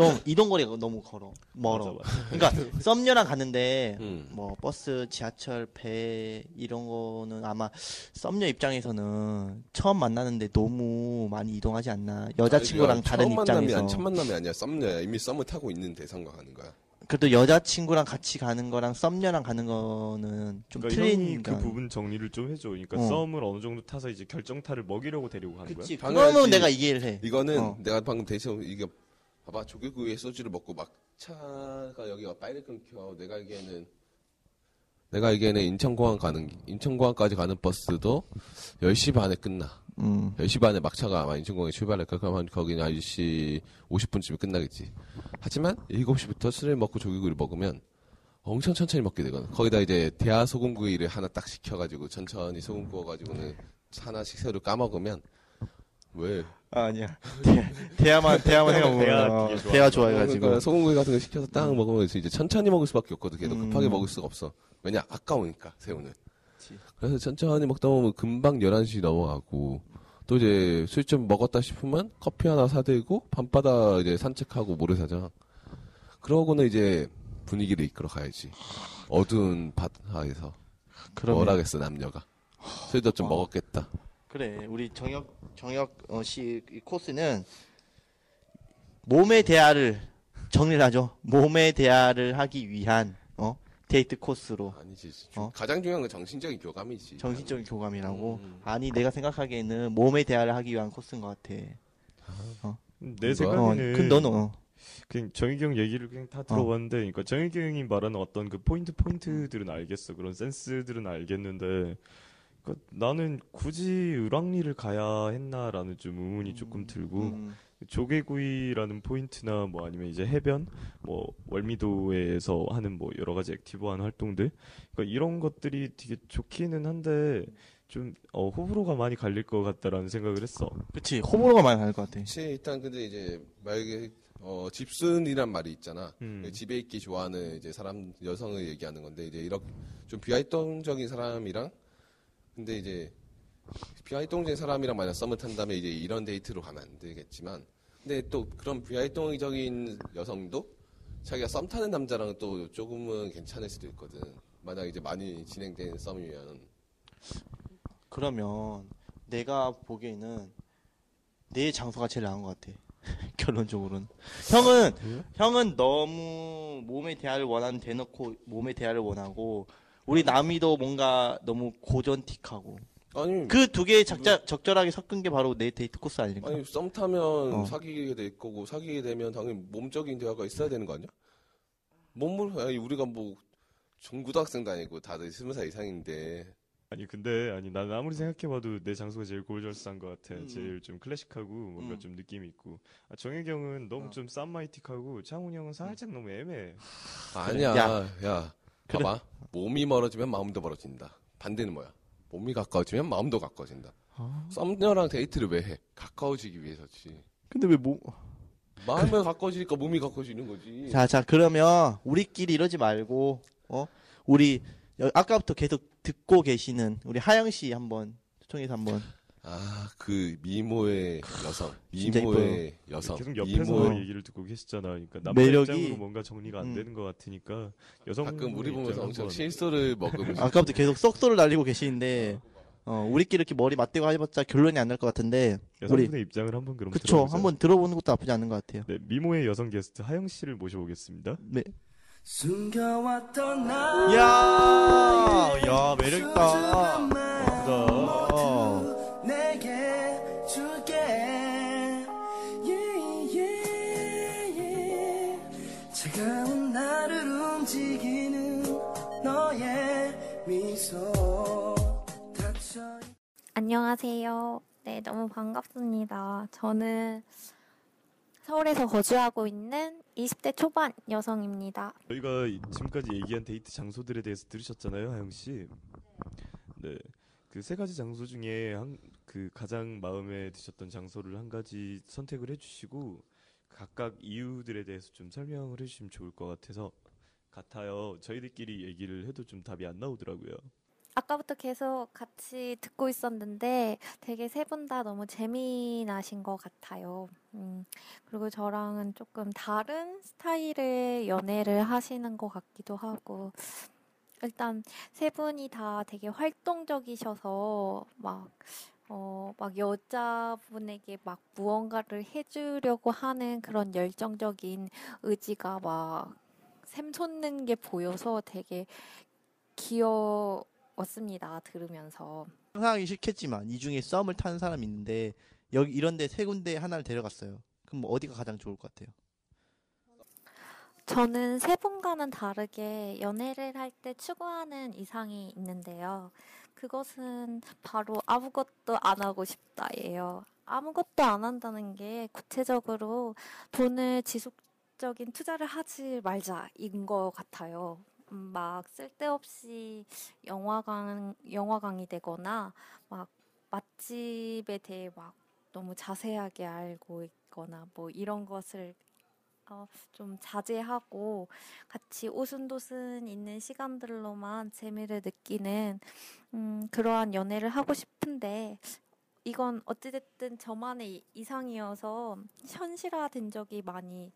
좀 이동 거리가 너무 걸어 멀어. 맞아, 맞아. 그러니까 썸녀랑 갔는데 음. 뭐 버스, 지하철, 배 이런 거는 아마 썸녀 입장에서는 처음 만나는데 너무 많이 이동하지 않나. 여자친구랑 아니, 다른 처음 만남이 입장에서. 아니, 첫 만남이 아니야 썸녀야 이미 썸을 타고 있는 대상과 가는 거야 그래도 여자친구랑 같이 가는 거랑 썸녀랑 가는 거는 좀 그러니까 틀린 그 부분 정리를 좀 해줘. 그러니까 어. 썸을 어느 정도 타서 이제 결정타를 먹이려고 데리고 가는 그치. 거야. 그러면 내가 이해를 해. 이거는 어. 내가 방금 대신 이게 봐봐 조개구 이에 소주를 먹고 막차가 여기가 빨리 끊겨. 내가 알기에는 내가 알기에는 인천공항 가는 인천공항까지 가는 버스도 10시 반에 끝나. 음. 10시 반에 막차가 아마 인천공항에 출발할까? 그러면 거기는 9시 50분쯤에 끝나겠지. 하지만 7시부터 술을 먹고 조개구이를 먹으면 엄청 천천히 먹게 되거든. 거기다 이제 대하 소금구이를 하나 딱 시켜가지고 천천히 소금 구워가지고는 하나씩 새로 까먹으면 왜? 아, 아니야. 대, 대야만 대야만 해가 되게 좋아. 대야 좋아해가지고. 그러니까 소금구이 같은 거 시켜서 딱 먹으면 이제 천천히 먹을 수밖에 없거든. 걔도 음. 급하게 먹을 수가 없어. 왜냐 아까우니까 새우는. 그치. 그래서 천천히 먹다 보면 금방 11시 넘어가고 또 이제 술 좀 먹었다 싶으면 커피 하나 사들고 밤바다 이제 산책하고 모래사장. 그러고는 이제 분위기를 이끌어 가야지. 어두운 바다에서 그러면 뭘 하겠어 남녀가. 술도 좀 어. 먹었겠다. 그래 우리 정혁 정혁 어, 씨이 코스는 몸의 대화를 정리를 하죠. 몸의 대화를 하기 위한 어 데이트 코스로 아니지. 어? 가장 중요한 건 정신적인 교감이지. 정신적인 교감이라고. 음. 아니 내가 생각하기에는 몸의 대화를 하기 위한 코스인 것 같아. 내 그거야? 어, 생각에는 그 너는 어. 그냥 정희경 형 얘기를 그냥 다 들어봤는데, 그러니까 정희경 형이 말하는 어떤 그 포인트 포인트들은 알겠어, 그런 센스들은 알겠는데, 그러니까 나는 굳이 을왕리를 가야 했나라는 좀 의문이 조금 들고, 음, 조개구이라는 포인트나 뭐 아니면 이제 해변, 뭐 월미도에서 하는 뭐 여러 가지 active한 활동들, 그러니까 이런 것들이 되게 좋기는 한데 좀 어, 호불호가 많이 갈릴 것 같다라는 생각을 했어. 그치 호불호가 많이 나는 것 같아. 그치, 일단 근데 이제 만약에 어, 집순이란 말이 있잖아. 음. 집에 있기 좋아하는 이제 사람 여성을 얘기하는 건데 이제 이렇게 좀 비활동적인 사람이랑 근데 이제 비활동적인 사람이랑 만약 썸을 탄다면 이제 이런 데이트로 가면 안 되겠지만 근데 또 그런 비활동적인 여성도 자기가 썸 타는 남자랑 또 조금은 괜찮을 수도 있거든. 만약 이제 많이 진행된 썸이면 그러면 내가 보기에는 내 장소가 제일 나은 것 같아. 결론적으로는. 형은 형은 너무 몸의 대화를 원하는 대놓고 몸의 대화를 원하고 우리 남이도 뭔가 너무 고전틱하고 아니 그 두개 적자 적절하게 섞은 게 바로 내 데이트 코스 아닙니까? 아니 썸 타면 어. 사귀게 될 거고 사귀게 되면 당연히 몸적인 대화가 있어야 되는 거 아니야? 몸을 아니 우리가 뭐 중고등학생도 아니고 다들 스무 살 이상인데 아니 근데 아니 난 아무리 생각해봐도 내 장소가 제일 골절스한 것 같아. 음. 제일 좀 클래식하고 뭔가 음. 좀 느낌 있고. 아, 정혜경은 너무 어. 좀 쌈마이틱하고 창훈 형은 살짝 너무 애매해. 아니야 야. 야, 그래. 봐봐 몸이 멀어지면 마음도 멀어진다 반대는 뭐야 몸이 가까워지면 마음도 가까워진다 아. 썸녀랑 데이트를 왜 해? 가까워지기 위해서지 근데 왜 몸? 마음이 가까워지니까 몸이 가까워지는 거지 자, 자, 그러면 우리끼리 이러지 말고, 어? 우리, 여- 아까부터 계속 듣고 계시는 우리 하영 씨 한번, 초청해서 한번. 아 그 미모의 여성 미모의 여성 계속 옆에서 미모의 얘기를 듣고 계시잖아. 그러니까 남자 매력이- 입장으로 뭔가 정리가 안 음. 되는 것 같으니까 여성 가끔 우리 보면서 엄청 실수를 먹으면서 아까부터 계속 썩소를 날리고 계시는데, 어, 우리끼리 이렇게 머리 맞대고 해봤자 결론이 안 날 것 같은데, 우리, 여성분의 입장을 한번 그럼 그쵸. 들어보자. 한번 들어보는 것도 나쁘지 않은 것 같아요. 네, 미모의 여성 게스트 하영 씨를 모셔보겠습니다. 네. 숨겨왔던 나 이야, 야, 매력 있다. 어. 안녕하세요. 네, 너무 반갑습니다. 저는 서울에서 거주하고 있는 20대 초반 여성입니다. 저희가 이- 지금까지 얘기한 데이트 장소들에 대해서 들으셨잖아요, 하영 씨. 네. 그 세 가지 장소 중에 한, 그 가장 마음에 드셨던 장소를 한 가지 선택을 해주시고 각각 이유들에 대해서 좀 설명을 해주시면 좋을 것 같아서 같아요. 저희들끼리 얘기를 해도 좀 답이 안 나오더라고요. 아까부터 계속 같이 듣고 있었는데 되게 세 분 다 너무 재미나신 것 같아요. 음, 그리고 저랑은 조금 다른 스타일의 연애를 하시는 것 같기도 하고 일단 세 분이 다 되게 활동적이셔서 막 어, 막 여자분에게 막 무언가를 해주려고 하는 그런 열정적인 의지가 막 샘솟는 게 보여서 되게 귀여웠습니다. 들으면서. 상상하기 싫겠지만 이 중에 썸을 타는 사람이 있는데 여기 이런데 세 군데 하나를 데려갔어요. 그럼 뭐 어디가 가장 좋을 것 같아요? 저는 세 분과는 다르게 연애를 할 때 추구하는 이상이 있는데요. 그것은 바로 아무것도 안 하고 싶다예요. 아무것도 안 한다는 게 구체적으로 돈을 지속 적인 투자를 하지 말자인 것 같아요. 음, 막 쓸데없이 영화관, 영화관이 되거나 막 맛집에 대해 막 너무 자세하게 알고 있거나 뭐 이런 것을 어, 좀 자제하고 같이 오순도순 있는 시간들로만 재미를 느끼는 음, 그러한 연애를 하고 싶은데 이건 어찌됐든 저만의 이- 이상이어서 현실화된 적이 많이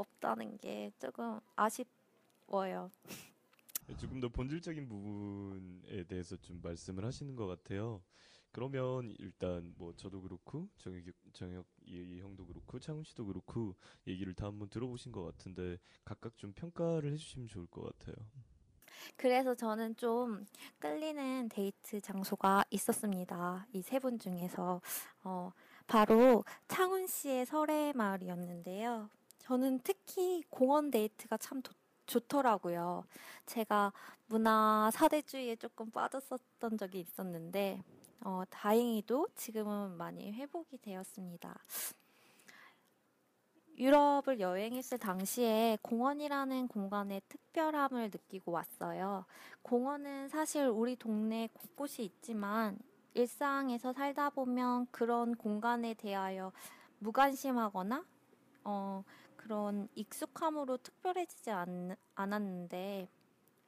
없다는 게 조금 아쉽워요. 조금 더 본질적인 부분에 대해서 좀 말씀을 하시는 것 같아요. 그러면 일단 뭐 저도 그렇고 정혁 정혁 이, 이 형도 그렇고 창훈 씨도 그렇고 얘기를 다 한번 들어보신 것 같은데 각각 좀 평가를 해주시면 좋을 것 같아요. 그래서 저는 좀 끌리는 데이트 장소가 있었습니다. 이 세 분 중에서 어, 바로 창훈 씨의 설의 마을이었는데요. 저는 특히 공원 데이트가 참 도- 좋더라고요. 제가 문화 사대주의에 조금 빠졌었던 적이 있었는데 어, 다행히도 지금은 많이 회복이 되었습니다. 유럽을 여행했을 당시에 공원이라는 공간의 특별함을 느끼고 왔어요. 공원은 사실 우리 동네 곳곳이 있지만 일상에서 살다 보면 그런 공간에 대하여 무관심하거나 어, 그런 익숙함으로 특별해지지 않, 않았는데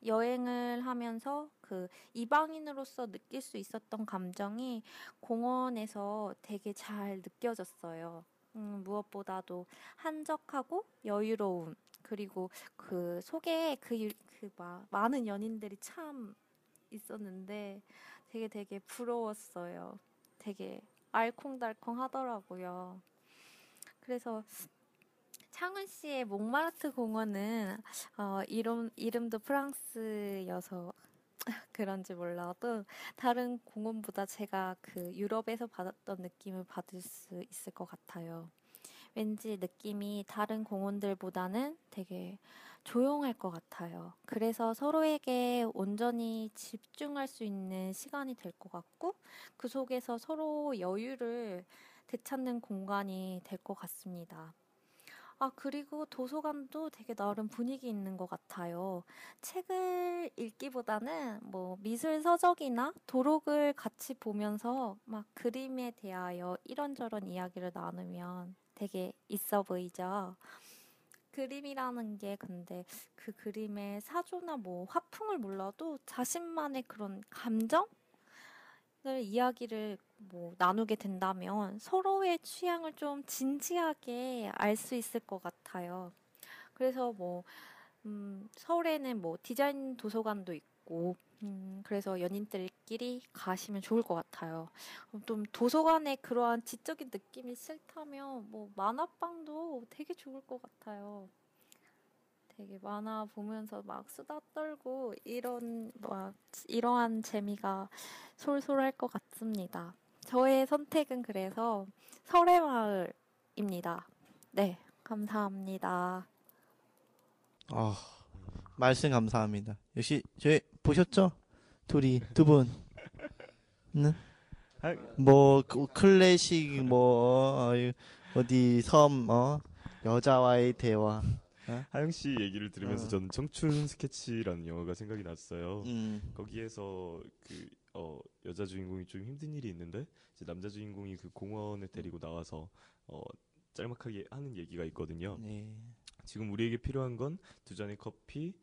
여행을 하면서 그 이방인으로서 느낄 수 있었던 감정이 공원에서 되게 잘 느껴졌어요. 음, 무엇보다도 한적하고 여유로움 그리고 그 속에 그그막 많은 연인들이 참 있었는데 되게 되게 부러웠어요. 되게 알콩달콩 하더라고요. 그래서 창은 씨의 몽마르트 공원은 어, 이름 이름도 프랑스여서 그런지 몰라도 다른 공원보다 제가 그 유럽에서 받았던 느낌을 받을 수 있을 것 같아요. 왠지 느낌이 다른 공원들보다는 되게 조용할 것 같아요. 그래서 서로에게 온전히 집중할 수 있는 시간이 될 것 같고 그 속에서 서로 여유를 되찾는 공간이 될 것 같습니다. 아, 그리고 도서관도 되게 나름 분위기 있는 것 같아요. 책을 읽기보다는 뭐 미술 서적이나 도록을 같이 보면서 막 그림에 대하여 이런저런 이야기를 나누면 되게 있어 보이죠. 그림이라는 게 근데 그 그림의 사조나 뭐 화풍을 몰라도 자신만의 그런 감정을 이야기를 뭐 나누게 된다면 서로의 취향을 좀 진지하게 알 수 있을 것 같아요. 그래서 뭐 음, 서울에는 뭐 디자인 도서관도 있고 음, 그래서 연인들끼리 가시면 좋을 것 같아요. 좀 도서관에 그러한 지적인 느낌이 싫다면 뭐 만화방도 되게 좋을 것 같아요. 되게 만화 보면서 막 수다 떨고 이런 막 이러한 재미가 솔솔할 것 같습니다. 저의 선택은 그래서 설해마을입니다. 네, 감사합니다. 아 말씀 감사합니다. 역시 저희 보셨죠? 둘이 두 분. 네? 뭐 그- 클래식 뭐 어, 어디 섬 어? 여자와의 대화. 하영 씨 얘기를 들으면서 어. 저는 청춘 스케치라는 영화가 생각이 났어요. 음. 거기에서 그 어, 여자 주인공이 좀 힘든 일이 있는데 이제 남자 주인공이 그 공원에 데리고 나와서 어, 짤막하게 하는 얘기가 있거든요. 네. 지금 우리에게 필요한 건 두 잔의 커피,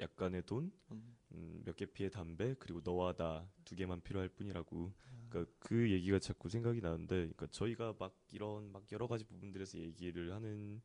약간의 돈, 음. 음, 몇개 피의 담배, 그리고 너와 나 두 개만 필요할 뿐이라고. 그러니까 그 얘기가 자꾸 생각이 나는데, 그러니까 저희가 막 이런 막 여러 가지 부분들에서 얘기를 하는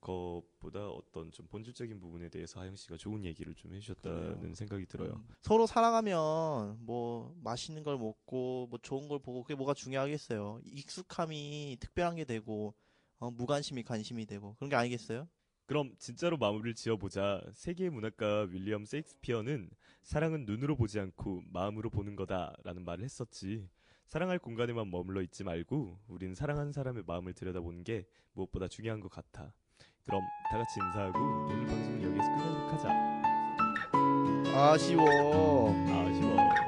것보다 어떤 좀 본질적인 부분에 대해서 하영 씨가 좋은 얘기를 좀 해주셨다는 그래요. 생각이 들어요. 음. 서로 사랑하면 뭐 맛있는 걸 먹고 뭐 좋은 걸 보고 그게 뭐가 중요하겠어요. 익숙함이 특별한 게 되고 어, 무관심이 관심이 되고 그런 게 아니겠어요? 그럼 진짜로 마무리를 지어보자. 세계 문학가 윌리엄 세익스피어는 사랑은 눈으로 보지 않고 마음으로 보는 거다라는 말을 했었지. 사랑할 공간에만 머물러 있지 말고 우린 사랑하는 사람의 마음을 들여다보는 게 무엇보다 중요한 것 같아. 그럼 다 같이 인사하고 오늘 방송 여기서 끝내도록 하자. 아쉬워. 아쉬워.